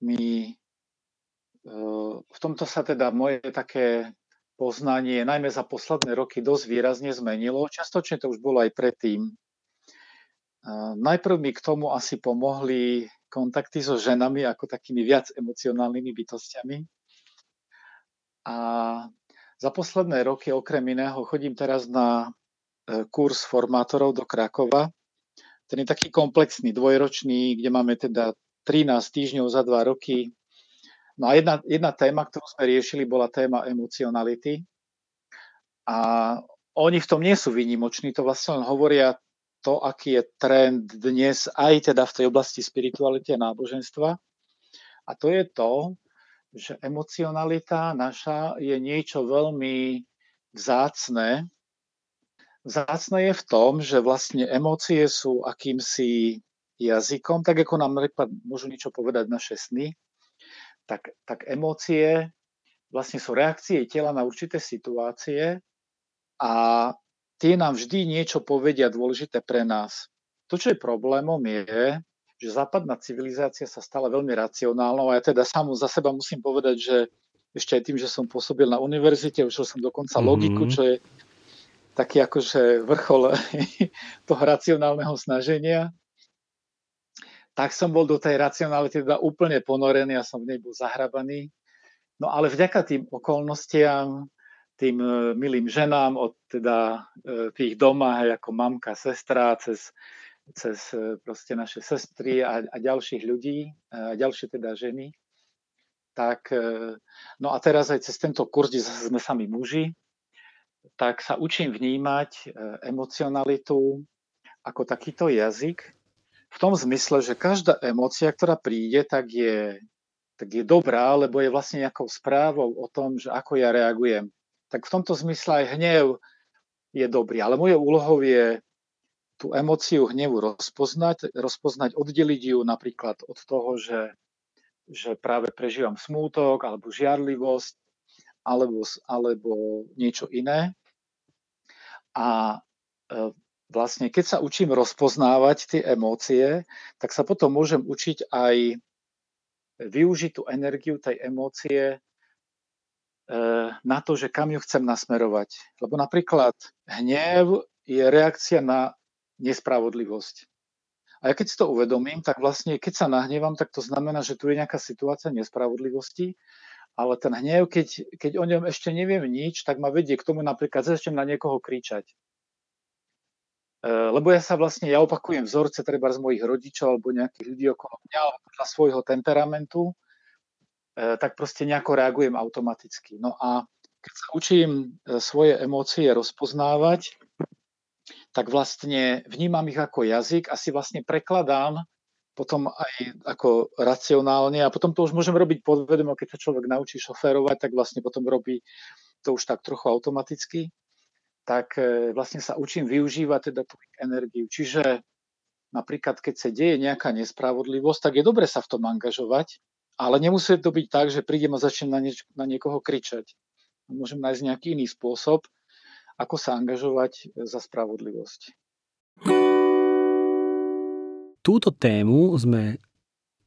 mi eh, v tomto sa teda moje také poznanie, najmä za posledné roky, dosť výrazne zmenilo. Častočne to už bolo aj predtým. Eh, najprv mi k tomu asi pomohli kontakty so ženami ako takými viac emocionálnymi bytostiami. A za posledné roky okrem iného chodím teraz na e, kurz formátorov do Krakova. Ten je taký komplexný, dvojročný, kde máme teda 13 týždňov za 2 roky. No a jedna, jedna téma, ktorú sme riešili, bola téma emocionality. A oni v tom nie sú výnimoční, to vlastne len hovoria to, aký je trend dnes aj teda v tej oblasti spirituality a náboženstva. A to je to, že emocionalita naša je niečo veľmi vzácne. Vzácne je v tom, že vlastne emócie sú akýmsi jazykom, tak ako nám napríklad môžu niečo povedať naše sny, tak, tak emócie vlastne sú reakcie tela na určité situácie a tie nám vždy niečo povedia dôležité pre nás. To, čo je problémom, je, že západná civilizácia sa stala veľmi racionálnou a ja teda sám za seba musím povedať, že ešte aj tým, že som pôsobil na univerzite, učil som dokonca mm-hmm. logiku, čo je taký akože vrchol [LAUGHS] toho racionálneho snaženia, tak som bol do tej racionality teda úplne ponorený a som v nej bol zahrabaný. No ale vďaka tým okolnostiam tým e, milým ženám od teda e, tých doma, hej, ako mamka, sestra, cez, cez e, proste naše sestry a, a ďalších ľudí, a ďalšie teda ženy. Tak, no a teraz aj cez tento kurz, kde sme sami muži, tak sa učím vnímať emocionalitu ako takýto jazyk, v tom zmysle, že každá emócia, ktorá príde, tak je, tak je dobrá, lebo je vlastne nejakou správou o tom, že ako ja reagujem tak v tomto zmysle aj hnev je dobrý. Ale mojou úlohou je tú emóciu hnevu rozpoznať, rozpoznať, oddeliť ju napríklad od toho, že, že práve prežívam smútok alebo žiarlivosť alebo, alebo niečo iné. A e, vlastne keď sa učím rozpoznávať tie emócie, tak sa potom môžem učiť aj využiť tú energiu tej emócie Eh, na to, že kam ju chcem nasmerovať. Lebo napríklad hnev je reakcia na nespravodlivosť. A ja keď si to uvedomím, tak vlastne keď sa nahnevam, tak to znamená, že tu je nejaká situácia nespravodlivosti, ale ten hnev, keď, keď o ňom ešte neviem nič, tak ma vedie k tomu napríklad začnem na niekoho kričať. Eh, lebo ja sa vlastne, ja opakujem vzorce treba z mojich rodičov alebo nejakých ľudí okolo mňa, alebo podľa svojho temperamentu E, tak proste nejako reagujem automaticky. No a keď sa učím e, svoje emócie rozpoznávať, tak vlastne vnímam ich ako jazyk a si vlastne prekladám potom aj ako racionálne a potom to už môžem robiť podvedomo, keď sa človek naučí šoférovať, tak vlastne potom robí to už tak trochu automaticky, tak e, vlastne sa učím využívať teda tú energiu. Čiže napríklad, keď sa deje nejaká nespravodlivosť, tak je dobre sa v tom angažovať, ale nemusí to byť tak, že prídem a začnem na, nieč- na niekoho kričať. Môžem nájsť nejaký iný spôsob, ako sa angažovať za spravodlivosť. Túto tému sme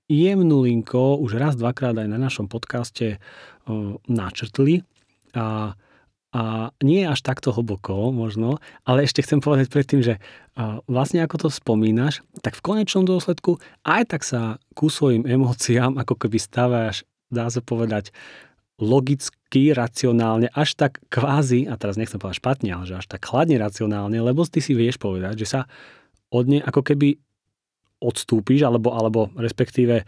jemnú linko už raz, dvakrát aj na našom podcaste o, načrtli a a nie až takto hlboko možno, ale ešte chcem povedať predtým, že vlastne ako to spomínaš, tak v konečnom dôsledku aj tak sa ku svojim emóciám ako keby staváš, dá sa povedať, logicky, racionálne, až tak kvázi, a teraz nechcem povedať špatne, ale že až tak chladne racionálne, lebo ty si vieš povedať, že sa od nej ako keby odstúpiš, alebo, alebo respektíve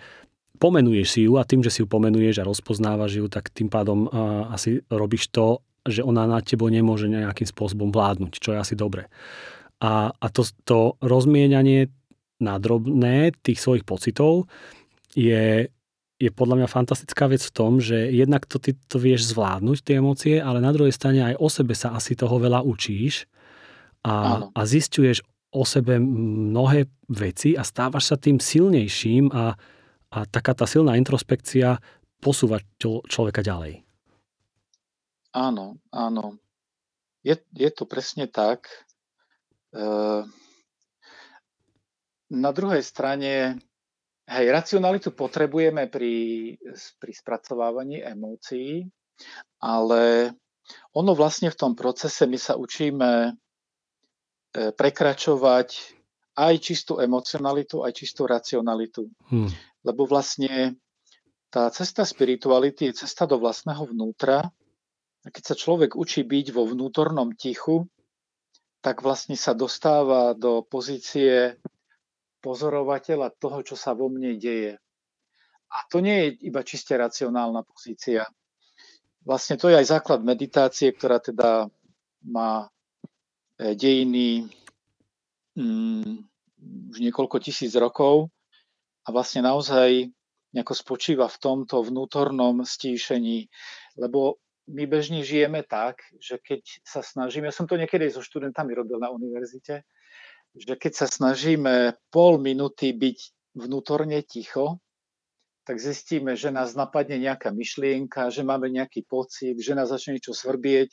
pomenuješ si ju a tým, že si ju pomenuješ a rozpoznávaš ju, tak tým pádom uh, asi robíš to, že ona na tebo nemôže nejakým spôsobom vládnuť, čo je asi dobre. A, a to, to rozmienanie na drobné tých svojich pocitov je, je podľa mňa fantastická vec v tom, že jednak to ty to vieš zvládnuť, tie emócie, ale na druhej strane aj o sebe sa asi toho veľa učíš a, a zistuješ o sebe mnohé veci a stávaš sa tým silnejším a, a taká tá silná introspekcia posúva človeka ďalej. Áno, áno. Je, je to presne tak. E, na druhej strane, hej, racionalitu potrebujeme pri, pri spracovávaní emócií, ale ono vlastne v tom procese my sa učíme e, prekračovať aj čistú emocionalitu, aj čistú racionalitu. Hmm. Lebo vlastne tá cesta spirituality je cesta do vlastného vnútra a keď sa človek učí byť vo vnútornom tichu, tak vlastne sa dostáva do pozície pozorovateľa toho, čo sa vo mne deje. a to nie je iba čiste racionálna pozícia. Vlastne to je aj základ meditácie, ktorá teda má e, dejiny mm, už niekoľko tisíc rokov a vlastne naozaj nejako spočíva v tomto vnútornom stíšení, lebo my bežne žijeme tak, že keď sa snažíme, ja som to niekedy so študentami robil na univerzite, že keď sa snažíme pol minúty byť vnútorne ticho, tak zistíme, že nás napadne nejaká myšlienka, že máme nejaký pocit, že nás začne niečo svrbieť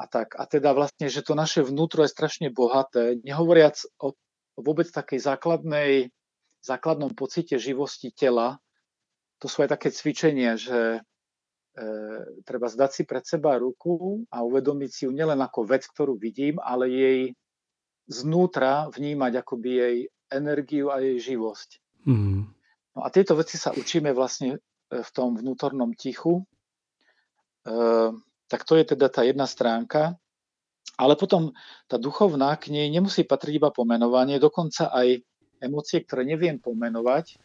a tak. A teda vlastne, že to naše vnútro je strašne bohaté, nehovoriac o, vôbec takej základnej, základnom pocite živosti tela. To sú aj také cvičenia, že e, treba zdať si pred seba ruku a uvedomiť si ju nielen ako vec, ktorú vidím, ale jej znútra vnímať akoby jej energiu a jej živosť. Mm. No a tieto veci sa učíme vlastne e, v tom vnútornom tichu. E, tak to je teda tá jedna stránka. Ale potom tá duchovná k nej nemusí patriť iba pomenovanie, dokonca aj emócie, ktoré neviem pomenovať,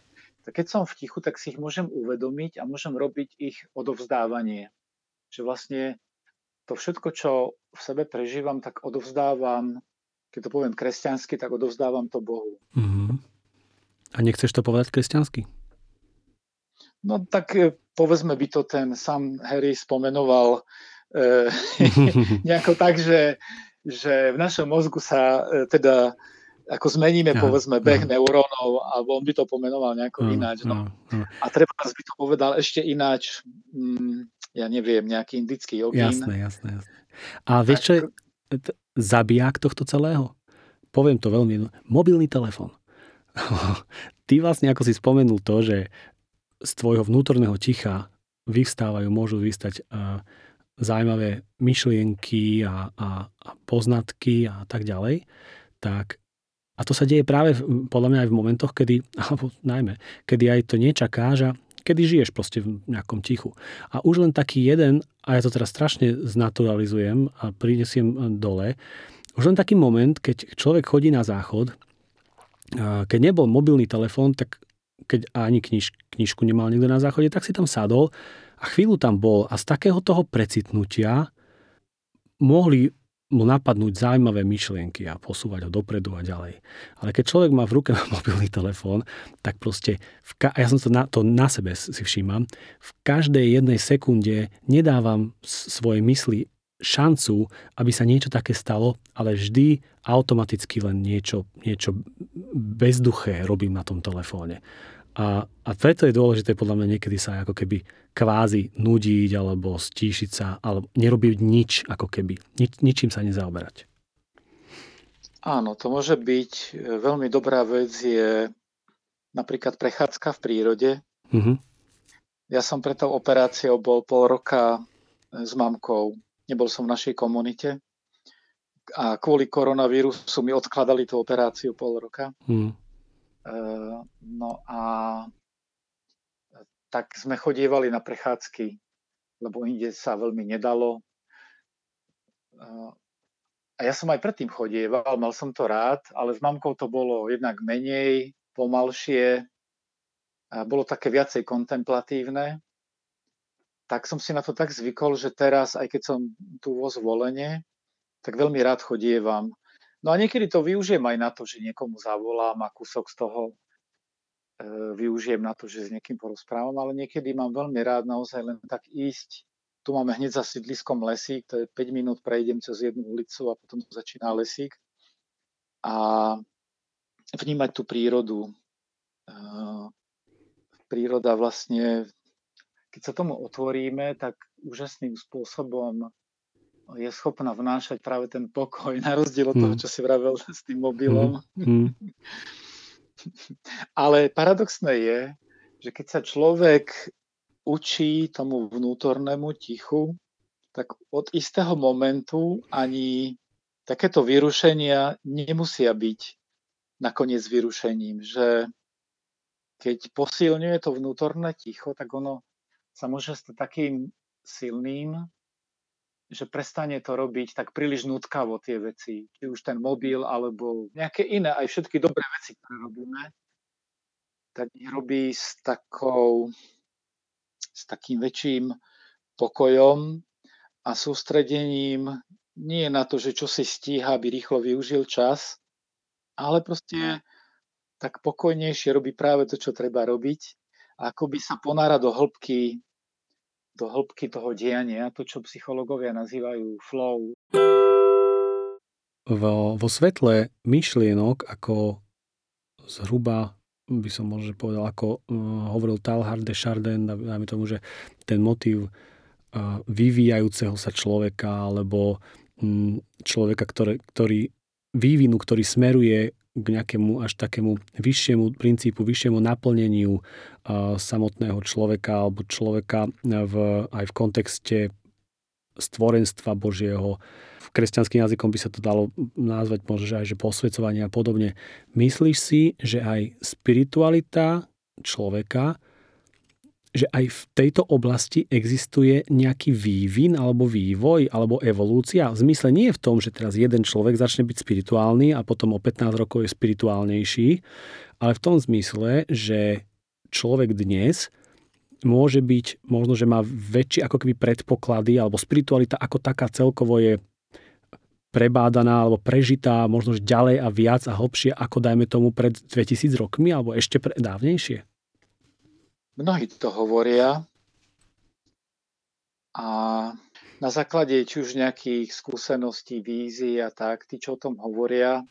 tak keď som v tichu, tak si ich môžem uvedomiť a môžem robiť ich odovzdávanie. Že vlastne to všetko, čo v sebe prežívam, tak odovzdávam, keď to poviem kresťansky, tak odovzdávam to Bohu. Mm-hmm. A nechceš to povedať kresťansky? No tak e, povedzme by to ten sam Harry spomenoval e, [LAUGHS] nejako tak, že, že v našom mozgu sa e, teda ako zmeníme, ja, povedzme, beh ja. neurónov, alebo on by to pomenoval nejako ja, ináč. No. Ja, ja. A treba by to povedal ešte ináč, mm, ja neviem, nejaký indický jogín. Jasné, jasné, jasné. A vieš, čo je zabijak tohto celého? Poviem to veľmi, mobilný telefón. [LAUGHS] ty vlastne ako si spomenul to, že z tvojho vnútorného ticha vyvstávajú, môžu vystať uh, zaujímavé myšlienky a, a, a poznatky a tak ďalej, tak a to sa deje práve podľa mňa aj v momentoch, kedy, alebo najmä, kedy aj to nečakáš a kedy žiješ proste v nejakom tichu. A už len taký jeden, a ja to teraz strašne znaturalizujem a prinesiem dole, už len taký moment, keď človek chodí na záchod keď nebol mobilný telefón, tak keď ani kniž, knižku nemal niekto na záchode, tak si tam sadol a chvíľu tam bol a z takého toho precitnutia mohli mu napadnúť zaujímavé myšlienky a posúvať ho dopredu a ďalej. Ale keď človek má v ruke [LAUGHS] mobilný telefón, tak proste, v ka- ja som to na, to na sebe si všímam, v každej jednej sekunde nedávam svoje mysli šancu, aby sa niečo také stalo, ale vždy automaticky len niečo, niečo bezduché robím na tom telefóne. A, a preto je dôležité podľa mňa niekedy sa ako keby kvázi nudiť alebo stíšiť sa, alebo nerobiť nič ako keby. Nič, ničím sa nezaoberať. Áno, to môže byť e, veľmi dobrá vec je napríklad prechádzka v prírode. Mm-hmm. Ja som pre tou operáciou bol pol roka s mamkou nebol som v našej komunite a kvôli koronavírusu mi odkladali tú operáciu pol roka. Hmm. Uh, no a tak sme chodievali na prechádzky, lebo inde sa veľmi nedalo. Uh, a ja som aj predtým chodieval, mal som to rád, ale s mamkou to bolo jednak menej, pomalšie, a bolo také viacej kontemplatívne tak som si na to tak zvykol, že teraz, aj keď som tu vo zvolenie, tak veľmi rád chodievam. No a niekedy to využijem aj na to, že niekomu zavolám a kúsok z toho e, využijem na to, že s niekým porozprávam, ale niekedy mám veľmi rád naozaj len tak ísť. Tu máme hneď za sídliskom lesík, to je 5 minút prejdem cez jednu ulicu a potom začína lesík. A vnímať tú prírodu. E, príroda vlastne keď sa tomu otvoríme, tak úžasným spôsobom je schopná vnášať práve ten pokoj, na rozdiel od toho, hmm. čo si vravel [LAUGHS] s tým mobilom. Mm. [LAUGHS] Ale paradoxné je, že keď sa človek učí tomu vnútornému tichu, tak od istého momentu ani takéto vyrušenia nemusia byť nakoniec vyrušením, že keď posilňuje to vnútorné ticho, tak ono sa môže stať takým silným, že prestane to robiť tak príliš nutkavo tie veci. Či už ten mobil, alebo nejaké iné, aj všetky dobré veci, ktoré robíme, tak ich robí s takou, s takým väčším pokojom a sústredením. Nie na to, že čo si stíha, aby rýchlo využil čas, ale proste tak pokojnejšie robí práve to, čo treba robiť. A akoby sa ponára do hĺbky, do hĺbky toho diania, to, čo psychológovia nazývajú flow. Vo, vo svetle myšlienok, ako zhruba by som možno povedal, ako uh, hovoril Talhard de Chardin, dajme tomu, že ten motív uh, vyvíjajúceho sa človeka alebo človeka, ktoré, ktorý vývinu, ktorý smeruje k nejakému až takému vyššiemu princípu, vyššiemu naplneniu uh, samotného človeka alebo človeka v, aj v kontexte stvorenstva Božieho, kresťanským jazykom by sa to dalo nazvať možno, že aj že posvedcovanie a podobne. Myslíš si, že aj spiritualita človeka, že aj v tejto oblasti existuje nejaký vývin alebo vývoj alebo evolúcia? V zmysle nie je v tom, že teraz jeden človek začne byť spirituálny a potom o 15 rokov je spirituálnejší, ale v tom zmysle, že človek dnes môže byť, možno, že má väčšie ako keby predpoklady, alebo spiritualita ako taká celkovo je prebádaná alebo prežitá možno ďalej a viac a hlbšie ako dajme tomu pred 2000 rokmi alebo ešte pre, dávnejšie? Mnohí to hovoria a na základe či už nejakých skúseností, vízií a tak, tí, čo o tom hovoria,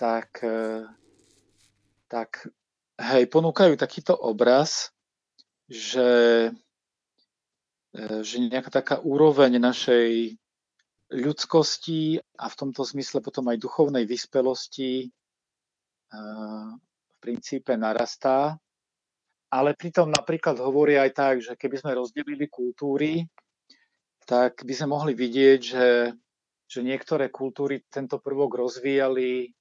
tak, e, tak hej, ponúkajú takýto obraz, že, e, že nejaká taká úroveň našej ľudskosti a v tomto zmysle potom aj duchovnej vyspelosti v princípe narastá. Ale pritom napríklad hovoria aj tak, že keby sme rozdelili kultúry, tak by sme mohli vidieť, že, že niektoré kultúry tento prvok rozvíjali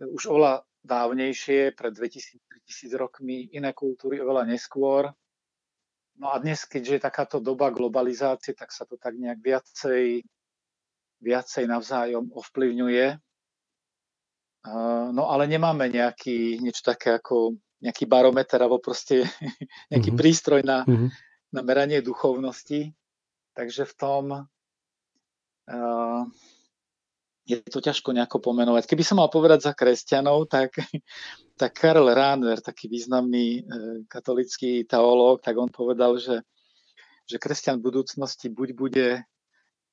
už oveľa dávnejšie, pred 2000-3000 rokmi, iné kultúry oveľa neskôr. No a dnes, keďže je takáto doba globalizácie, tak sa to tak nejak viacej viacej navzájom ovplyvňuje. No ale nemáme nejaký, niečo také ako nejaký barometer alebo proste [LAUGHS] nejaký mm-hmm. prístroj na, mm-hmm. na meranie duchovnosti. Takže v tom uh, je to ťažko nejako pomenovať. Keby som mal povedať za kresťanov, tak, [LAUGHS] tak Karl Rahner, taký významný uh, katolický teológ, tak on povedal, že, že kresťan v budúcnosti buď bude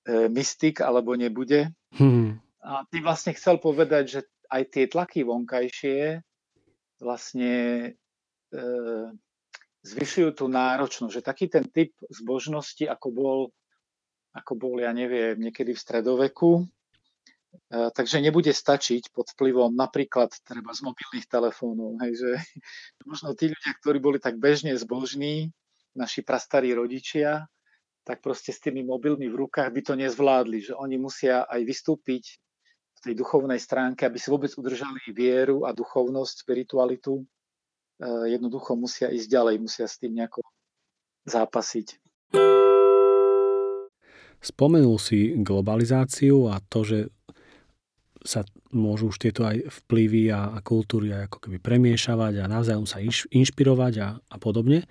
E, mystik alebo nebude. Hmm. A ty vlastne chcel povedať, že aj tie tlaky vonkajšie vlastne e, zvyšujú tú náročnosť, že taký ten typ zbožnosti, ako bol, ako bol, ja neviem, niekedy v stredoveku, e, takže nebude stačiť pod vplyvom napríklad treba z mobilných telefónov, hej, že [LAUGHS] možno tí ľudia, ktorí boli tak bežne zbožní, naši prastarí rodičia, tak proste s tými mobilmi v rukách by to nezvládli, že oni musia aj vystúpiť v tej duchovnej stránke, aby si vôbec udržali vieru a duchovnosť, spiritualitu. Eh, jednoducho musia ísť ďalej, musia s tým nejako zápasiť. Spomenul si globalizáciu a to, že sa môžu už tieto aj vplyvy a, a kultúry aj ako keby premiešavať a navzájom sa inšpirovať a, a podobne.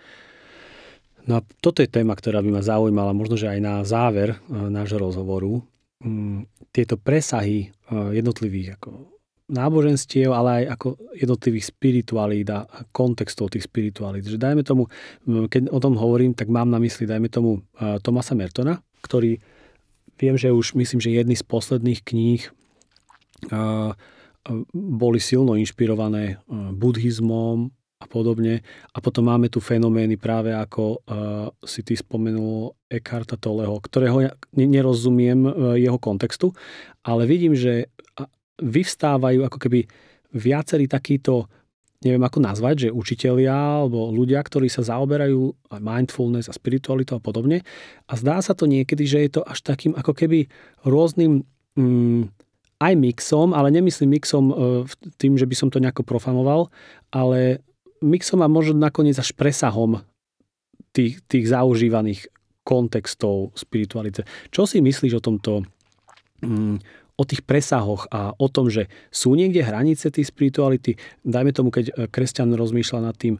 No a toto je téma, ktorá by ma zaujímala, možno, že aj na záver e, nášho rozhovoru. Mm, tieto presahy e, jednotlivých ako náboženstiev, ale aj ako jednotlivých spiritualít a kontextov tých spiritualít. Že dajme tomu, keď o tom hovorím, tak mám na mysli, dajme tomu e, Tomasa Mertona, ktorý viem, že už myslím, že jedny z posledných kníh boli silno inšpirované buddhizmom, a podobne. A potom máme tu fenomény práve ako uh, si ty spomenul Eckharta Tolleho, ktorého ja nerozumiem uh, jeho kontextu, ale vidím, že vyvstávajú ako keby viacerí takíto neviem ako nazvať, že učitelia alebo ľudia, ktorí sa zaoberajú aj mindfulness a spiritualitou a podobne. A zdá sa to niekedy, že je to až takým ako keby rôznym mm, aj mixom, ale nemyslím mixom e, tým, že by som to nejako profanoval, ale mixom a možno nakoniec až presahom tých, tých zaužívaných kontextov spirituality. Čo si myslíš o tomto, mm, o tých presahoch a o tom, že sú niekde hranice tej spirituality. Dajme tomu, keď e, kresťan rozmýšľa nad tým,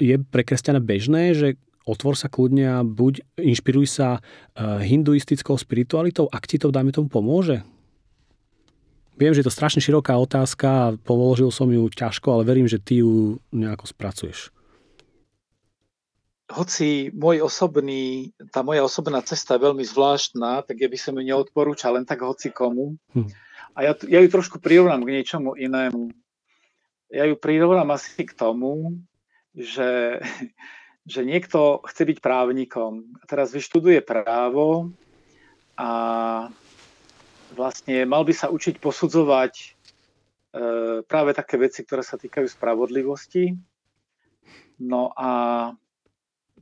je pre kresťana bežné, že otvor sa kľudne a buď inšpiruj sa hinduistickou spiritualitou, ak ti to, dajme tomu, pomôže. Viem, že je to strašne široká otázka a položil som ju ťažko, ale verím, že ty ju nejako spracuješ. Hoci môj osobný, tá moja osobná cesta je veľmi zvláštna, tak ja by som ju neodporúčal len tak hoci komu. Hm. A ja, ja ju trošku prirovnám k niečomu inému. Ja ju prirovnám asi k tomu, že, [LAUGHS] že niekto chce byť právnikom teraz vyštuduje právo a vlastne mal by sa učiť posudzovať e, práve také veci, ktoré sa týkajú spravodlivosti. No a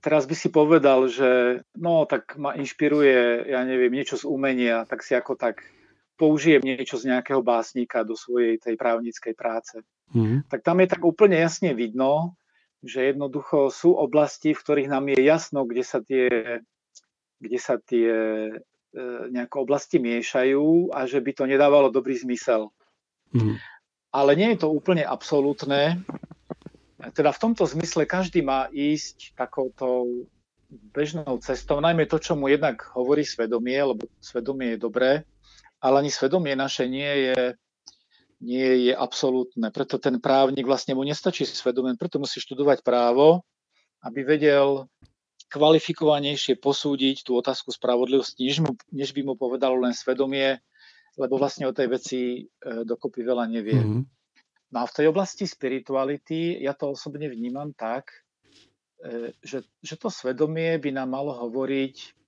teraz by si povedal, že no tak ma inšpiruje, ja neviem, niečo z umenia, tak si ako tak použijem niečo z nejakého básnika do svojej tej právnickej práce. Mm. Tak tam je tak úplne jasne vidno, že jednoducho sú oblasti, v ktorých nám je jasno, kde sa tie, kde sa tie nejaké oblasti miešajú a že by to nedávalo dobrý zmysel. Mm. Ale nie je to úplne absolútne. Teda v tomto zmysle každý má ísť takouto bežnou cestou, najmä to, čo mu jednak hovorí svedomie, lebo svedomie je dobré, ale ani svedomie naše nie je, nie je absolútne. Preto ten právnik vlastne mu nestačí svedomie, preto musí študovať právo, aby vedel kvalifikovanejšie posúdiť tú otázku spravodlivosti, než, mu, než by mu povedalo len svedomie, lebo vlastne o tej veci e, dokopy veľa nevie. Mm-hmm. No a v tej oblasti spirituality ja to osobne vnímam tak, e, že, že to svedomie by nám malo hovoriť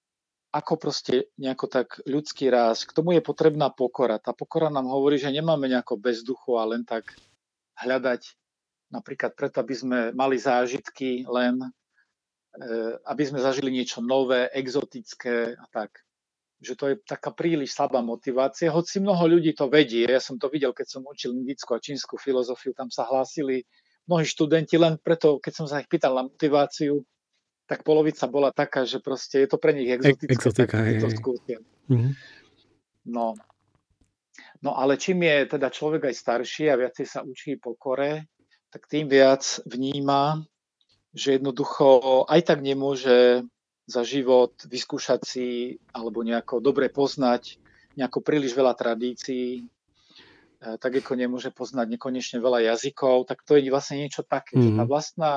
ako proste nejako tak ľudský ráz. K tomu je potrebná pokora. Tá pokora nám hovorí, že nemáme nejako bezduchu a len tak hľadať napríklad preto, aby sme mali zážitky len aby sme zažili niečo nové, exotické a tak. Že to je taká príliš slabá motivácia, hoci mnoho ľudí to vedie. Ja som to videl, keď som učil indickú a čínsku filozofiu, tam sa hlásili mnohí študenti, len preto, keď som sa ich pýtal na motiváciu, tak polovica bola taká, že proste je to pre nich exotické. Exotika, tak to mm-hmm. No. no ale čím je teda človek aj starší a viacej sa učí pokore, tak tým viac vníma že jednoducho aj tak nemôže za život vyskúšať si alebo nejako dobre poznať nejako príliš veľa tradícií, e, tak ako nemôže poznať nekonečne veľa jazykov, tak to je vlastne niečo také, mm-hmm. že tá mhm. vlastná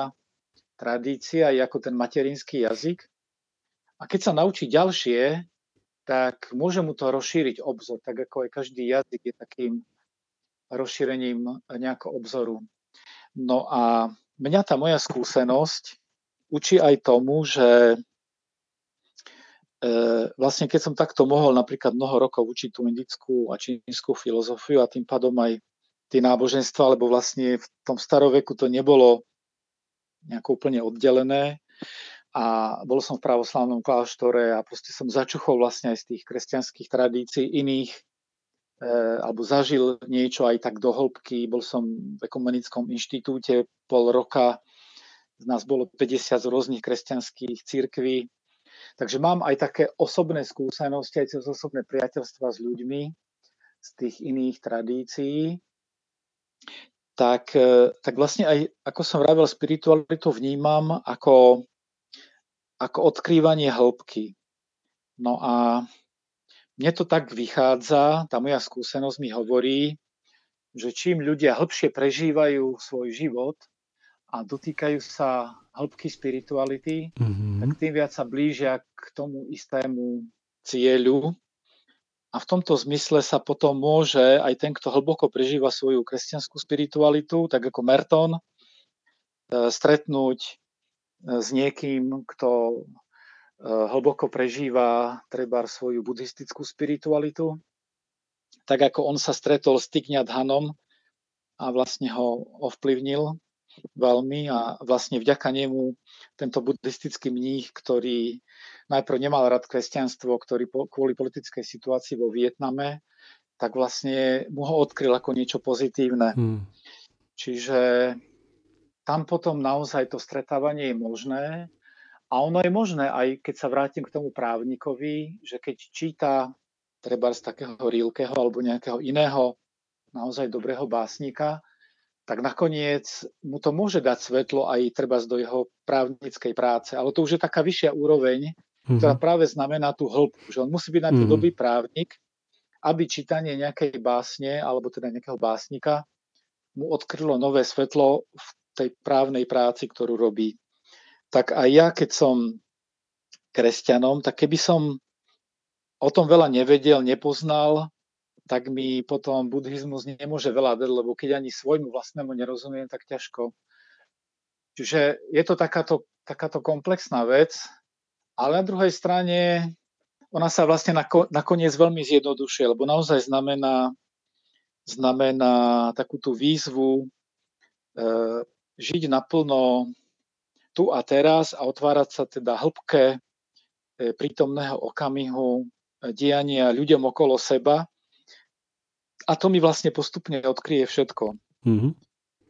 tradícia je ako ten materinský jazyk. A keď sa naučí ďalšie, tak môže mu to rozšíriť obzor, tak ako aj každý jazyk je takým rozšírením nejakého obzoru. No a mňa tá moja skúsenosť učí aj tomu, že e, vlastne keď som takto mohol napríklad mnoho rokov učiť tú indickú a čínsku filozofiu a tým pádom aj tie náboženstva, lebo vlastne v tom staroveku to nebolo nejako úplne oddelené a bol som v pravoslavnom kláštore a proste som začuchol vlastne aj z tých kresťanských tradícií iných alebo zažil niečo aj tak do hĺbky. Bol som v ekumenickom inštitúte pol roka, z nás bolo 50 z rôznych kresťanských církví, takže mám aj také osobné skúsenosti, aj cez osobné priateľstva s ľuďmi z tých iných tradícií. Tak, eh, tak vlastne aj, ako som vravel, spiritualitu vnímam ako, ako odkrývanie hĺbky. No a mne to tak vychádza, tá moja skúsenosť mi hovorí, že čím ľudia hĺbšie prežívajú svoj život a dotýkajú sa hĺbky spirituality, mm-hmm. tak tým viac sa blížia k tomu istému cieľu. A v tomto zmysle sa potom môže aj ten, kto hlboko prežíva svoju kresťanskú spiritualitu, tak ako Merton, e, stretnúť e, s niekým, kto hlboko prežíva treba svoju buddhistickú spiritualitu, tak ako on sa stretol s Hanom a vlastne ho ovplyvnil veľmi a vlastne vďaka nemu tento buddhistický mních, ktorý najprv nemal rád kresťanstvo, ktorý po, kvôli politickej situácii vo Vietname, tak vlastne mu ho odkryl ako niečo pozitívne. Hmm. Čiže tam potom naozaj to stretávanie je možné a ono je možné, aj keď sa vrátim k tomu právnikovi, že keď číta treba z takého Rilkeho alebo nejakého iného naozaj dobrého básnika, tak nakoniec mu to môže dať svetlo aj treba do jeho právnickej práce. Ale to už je taká vyššia úroveň, mm-hmm. ktorá práve znamená tú hĺbku, že on musí byť na to mm-hmm. dobrý právnik, aby čítanie nejakej básne alebo teda nejakého básnika mu odkrylo nové svetlo v tej právnej práci, ktorú robí. Tak aj ja, keď som kresťanom, tak keby som o tom veľa nevedel, nepoznal, tak mi potom buddhizmus nemôže veľa dať, lebo keď ani svojmu vlastnému nerozumiem, tak ťažko. Čiže je to takáto, takáto komplexná vec, ale na druhej strane ona sa vlastne nakoniec veľmi zjednodušuje, lebo naozaj znamená, znamená takú tú výzvu e, žiť naplno tu a teraz a otvárať sa teda hĺbke e, prítomného okamihu, diania ľuďom okolo seba. A to mi vlastne postupne odkryje všetko. Mm-hmm.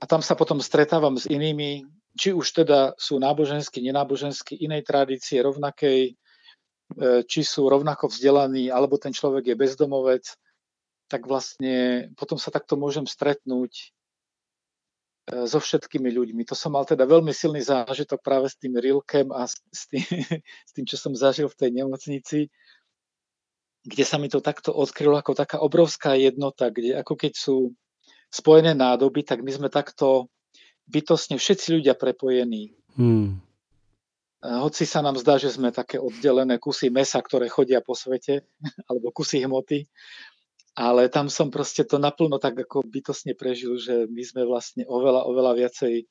A tam sa potom stretávam s inými, či už teda sú náboženskí, nenáboženskí, inej tradície, rovnakej, e, či sú rovnako vzdelaní, alebo ten človek je bezdomovec, tak vlastne potom sa takto môžem stretnúť e, so všetkými ľuďmi. To som mal teda veľmi silný zážitok práve s tým Rilkem a s tým, [LAUGHS] s tým, čo som zažil v tej nemocnici, kde sa mi to takto odkrylo ako taká obrovská jednota, kde ako keď sú spojené nádoby, tak my sme takto bytostne všetci ľudia prepojení. Hmm. Hoci sa nám zdá, že sme také oddelené kusy mesa, ktoré chodia po svete, [LAUGHS] alebo kusy hmoty, ale tam som proste to naplno tak ako bytostne prežil, že my sme vlastne oveľa, oveľa viacej e,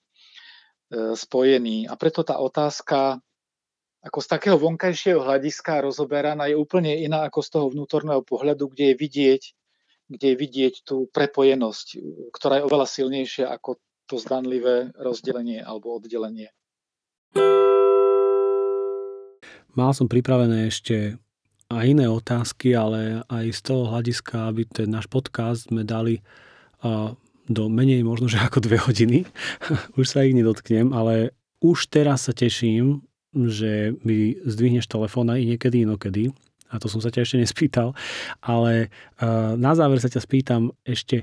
spojení. A preto tá otázka ako z takého vonkajšieho hľadiska rozoberaná je úplne iná ako z toho vnútorného pohľadu, kde je vidieť, kde je vidieť tú prepojenosť, ktorá je oveľa silnejšia ako to zdanlivé rozdelenie alebo oddelenie. Mal som pripravené ešte aj iné otázky, ale aj z toho hľadiska, aby ten náš podcast sme dali do menej možno, že ako dve hodiny. [LAUGHS] už sa ich nedotknem, ale už teraz sa teším, že mi zdvihneš telefón aj niekedy inokedy, a to som sa ťa ešte nespýtal, ale na záver sa ťa spýtam ešte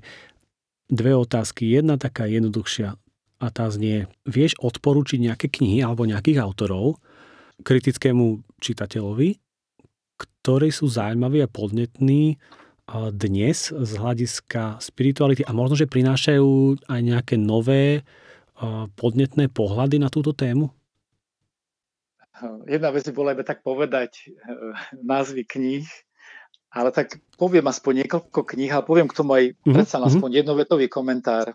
dve otázky. Jedna taká jednoduchšia a tá znie, vieš odporučiť nejaké knihy alebo nejakých autorov kritickému čitateľovi, ktorí sú zaujímaví a podnetní dnes z hľadiska spirituality a možno, že prinášajú aj nejaké nové podnetné pohľady na túto tému? jedna vec by bola iba tak povedať eh, názvy kníh, ale tak poviem aspoň niekoľko kníh, ale poviem k tomu aj mm-hmm. predsa aspoň jednovetový komentár.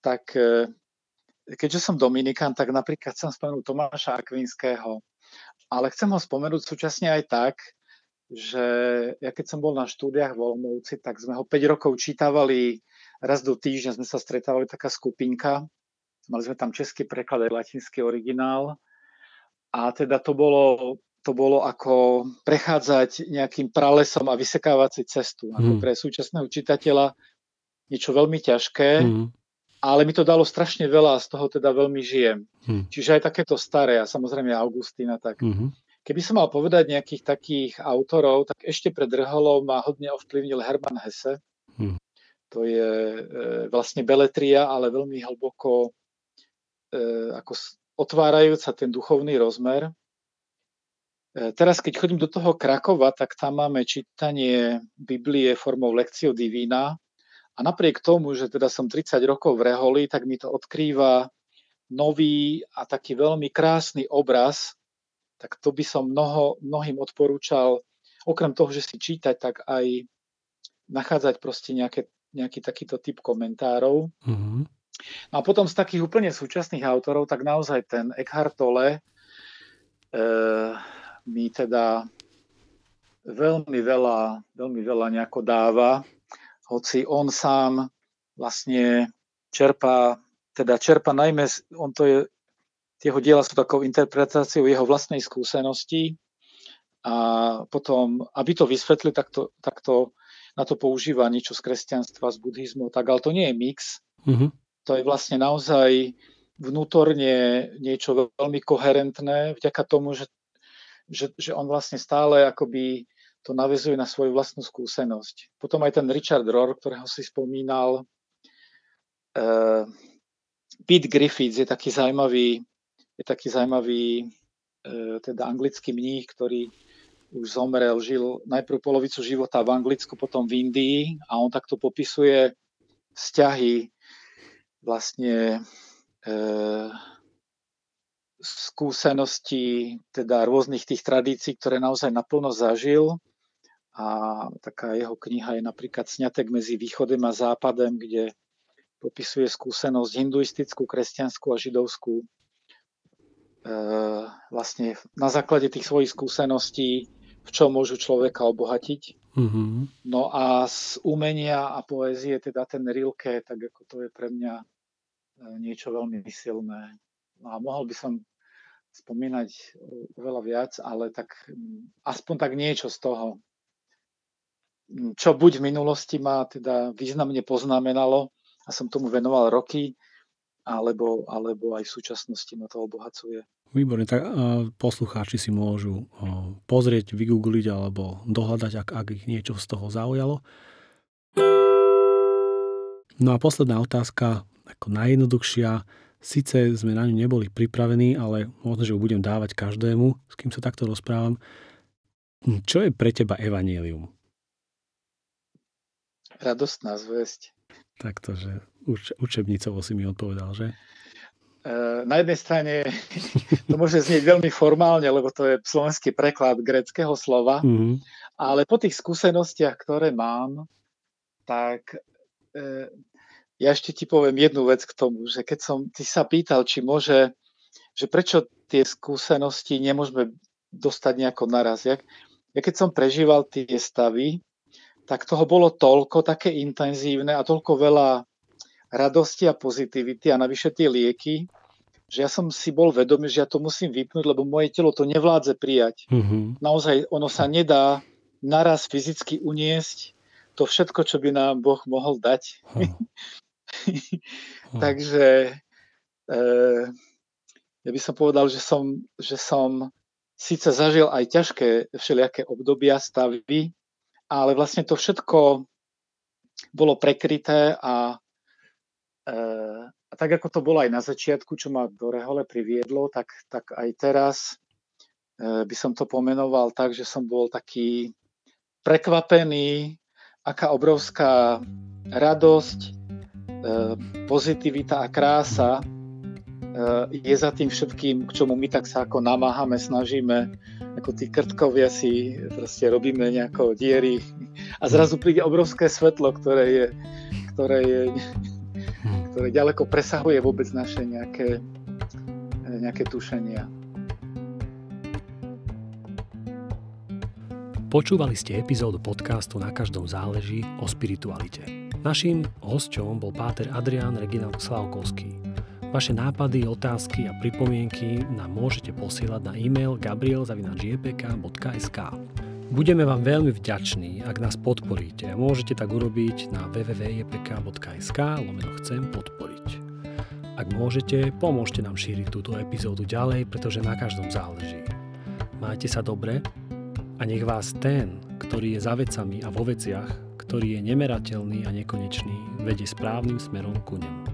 Tak eh, keďže som Dominikán, tak napríklad chcem spomenúť Tomáša Akvinského, ale chcem ho spomenúť súčasne aj tak, že ja keď som bol na štúdiách v Olomouci, tak sme ho 5 rokov čítavali raz do týždňa, sme sa stretávali taká skupinka, mali sme tam český preklad aj latinský originál a teda to bolo, to bolo ako prechádzať nejakým pralesom a vysekávať si cestu. Ako hmm. pre súčasného čitateľa niečo veľmi ťažké, mm. Ale mi to dalo strašne veľa a z toho teda veľmi žijem. Mm. Čiže aj takéto staré a samozrejme Augustína tak. Mm. Keby som mal povedať nejakých takých autorov, tak ešte pred Rholom ma hodne ovplyvnil Hermann Hesse. Mm. To je e, vlastne beletria, ale veľmi hlboko e, ako otvárajúca ten duchovný rozmer. E, teraz, keď chodím do toho Krakova, tak tam máme čítanie Biblie formou Lekcio Divina a napriek tomu, že teda som 30 rokov v Reholi, tak mi to odkrýva nový a taký veľmi krásny obraz, tak to by som mnoho, mnohým odporúčal, okrem toho, že si čítať, tak aj nachádzať proste nejaké, nejaký takýto typ komentárov. Mm-hmm. No a potom z takých úplne súčasných autorov, tak naozaj ten Eckhart Tolle e, mi teda veľmi veľa, veľmi veľa nejako dáva, hoci on sám vlastne čerpá, teda čerpá najmä, on to je, jeho diela sú takou interpretáciou jeho vlastnej skúsenosti a potom, aby to vysvetli, tak to, tak to na to používa niečo z kresťanstva, z buddhizmu, tak ale to nie je mix. Mm-hmm to je vlastne naozaj vnútorne niečo veľmi koherentné, vďaka tomu, že, že, že on vlastne stále akoby to navezuje na svoju vlastnú skúsenosť. Potom aj ten Richard Rohr, ktorého si spomínal, uh, Pete Griffiths je taký zaujímavý, je taký zaujímavý uh, teda anglický mních, ktorý už zomrel, žil najprv polovicu života v Anglicku, potom v Indii a on takto popisuje vzťahy vlastne uh, skúseností teda rôznych tých tradícií, ktoré naozaj naplno zažil a taká jeho kniha je napríklad Sňatek medzi východem a západem, kde popisuje skúsenosť hinduistickú, kresťanskú a židovskú. E, vlastne na základe tých svojich skúseností, v čom môžu človeka obohatiť. Mm-hmm. No a z umenia a poézie, teda ten Rilke, tak ako to je pre mňa e, niečo veľmi silné. No a mohol by som spomínať oveľa viac, ale tak aspoň tak niečo z toho čo buď v minulosti ma teda významne poznamenalo a som tomu venoval roky, alebo, alebo aj v súčasnosti ma to obohacuje. Výborne, tak poslucháči si môžu pozrieť, vygoogliť alebo dohľadať, ak, ak ich niečo z toho zaujalo. No a posledná otázka, ako najjednoduchšia. Sice sme na ňu neboli pripravení, ale možno, že ju budem dávať každému, s kým sa takto rozprávam. Čo je pre teba evanílium? Radostná zväzť. Takto, že uč, učebnicovo si mi odpovedal, že? E, na jednej strane [LAUGHS] to môže znieť veľmi formálne, lebo to je slovenský preklad greckého slova, mm-hmm. ale po tých skúsenostiach, ktoré mám, tak e, ja ešte ti poviem jednu vec k tomu, že keď som, ty sa pýtal, či môže, že prečo tie skúsenosti nemôžeme dostať nejako naraz. Ja, ja keď som prežíval tie stavy, tak toho bolo toľko, také intenzívne a toľko veľa radosti a pozitivity a navyše tie lieky, že ja som si bol vedomý, že ja to musím vypnúť, lebo moje telo to nevládze prijať. Mm-hmm. Naozaj ono sa nedá naraz fyzicky uniesť to všetko, čo by nám Boh mohol dať. Oh. oh. [LAUGHS] Takže e, ja by som povedal, že som, že som síce zažil aj ťažké všelijaké obdobia, stavy, ale vlastne to všetko bolo prekryté a, e, a tak ako to bolo aj na začiatku, čo ma do Rehole priviedlo, tak, tak aj teraz e, by som to pomenoval tak, že som bol taký prekvapený, aká obrovská radosť, e, pozitivita a krása je za tým všetkým, k čomu my tak sa ako namáhame, snažíme ako tí krtkovia si proste robíme nejako diery a zrazu príde obrovské svetlo, ktoré je, ktoré je ktoré ďaleko presahuje vôbec naše nejaké, nejaké tušenia. Počúvali ste epizódu podcastu Na každom záleží o spiritualite. Naším hosťom bol páter Adrián Reginald Slavkovský. Vaše nápady, otázky a pripomienky nám môžete posielať na e-mail gabriel.jpk.sk Budeme vám veľmi vďační, ak nás podporíte môžete tak urobiť na www.jpk.sk lomeno chcem podporiť. Ak môžete, pomôžte nám šíriť túto epizódu ďalej, pretože na každom záleží. Majte sa dobre a nech vás ten, ktorý je za vecami a vo veciach, ktorý je nemerateľný a nekonečný, vedie správnym smerom ku nemu.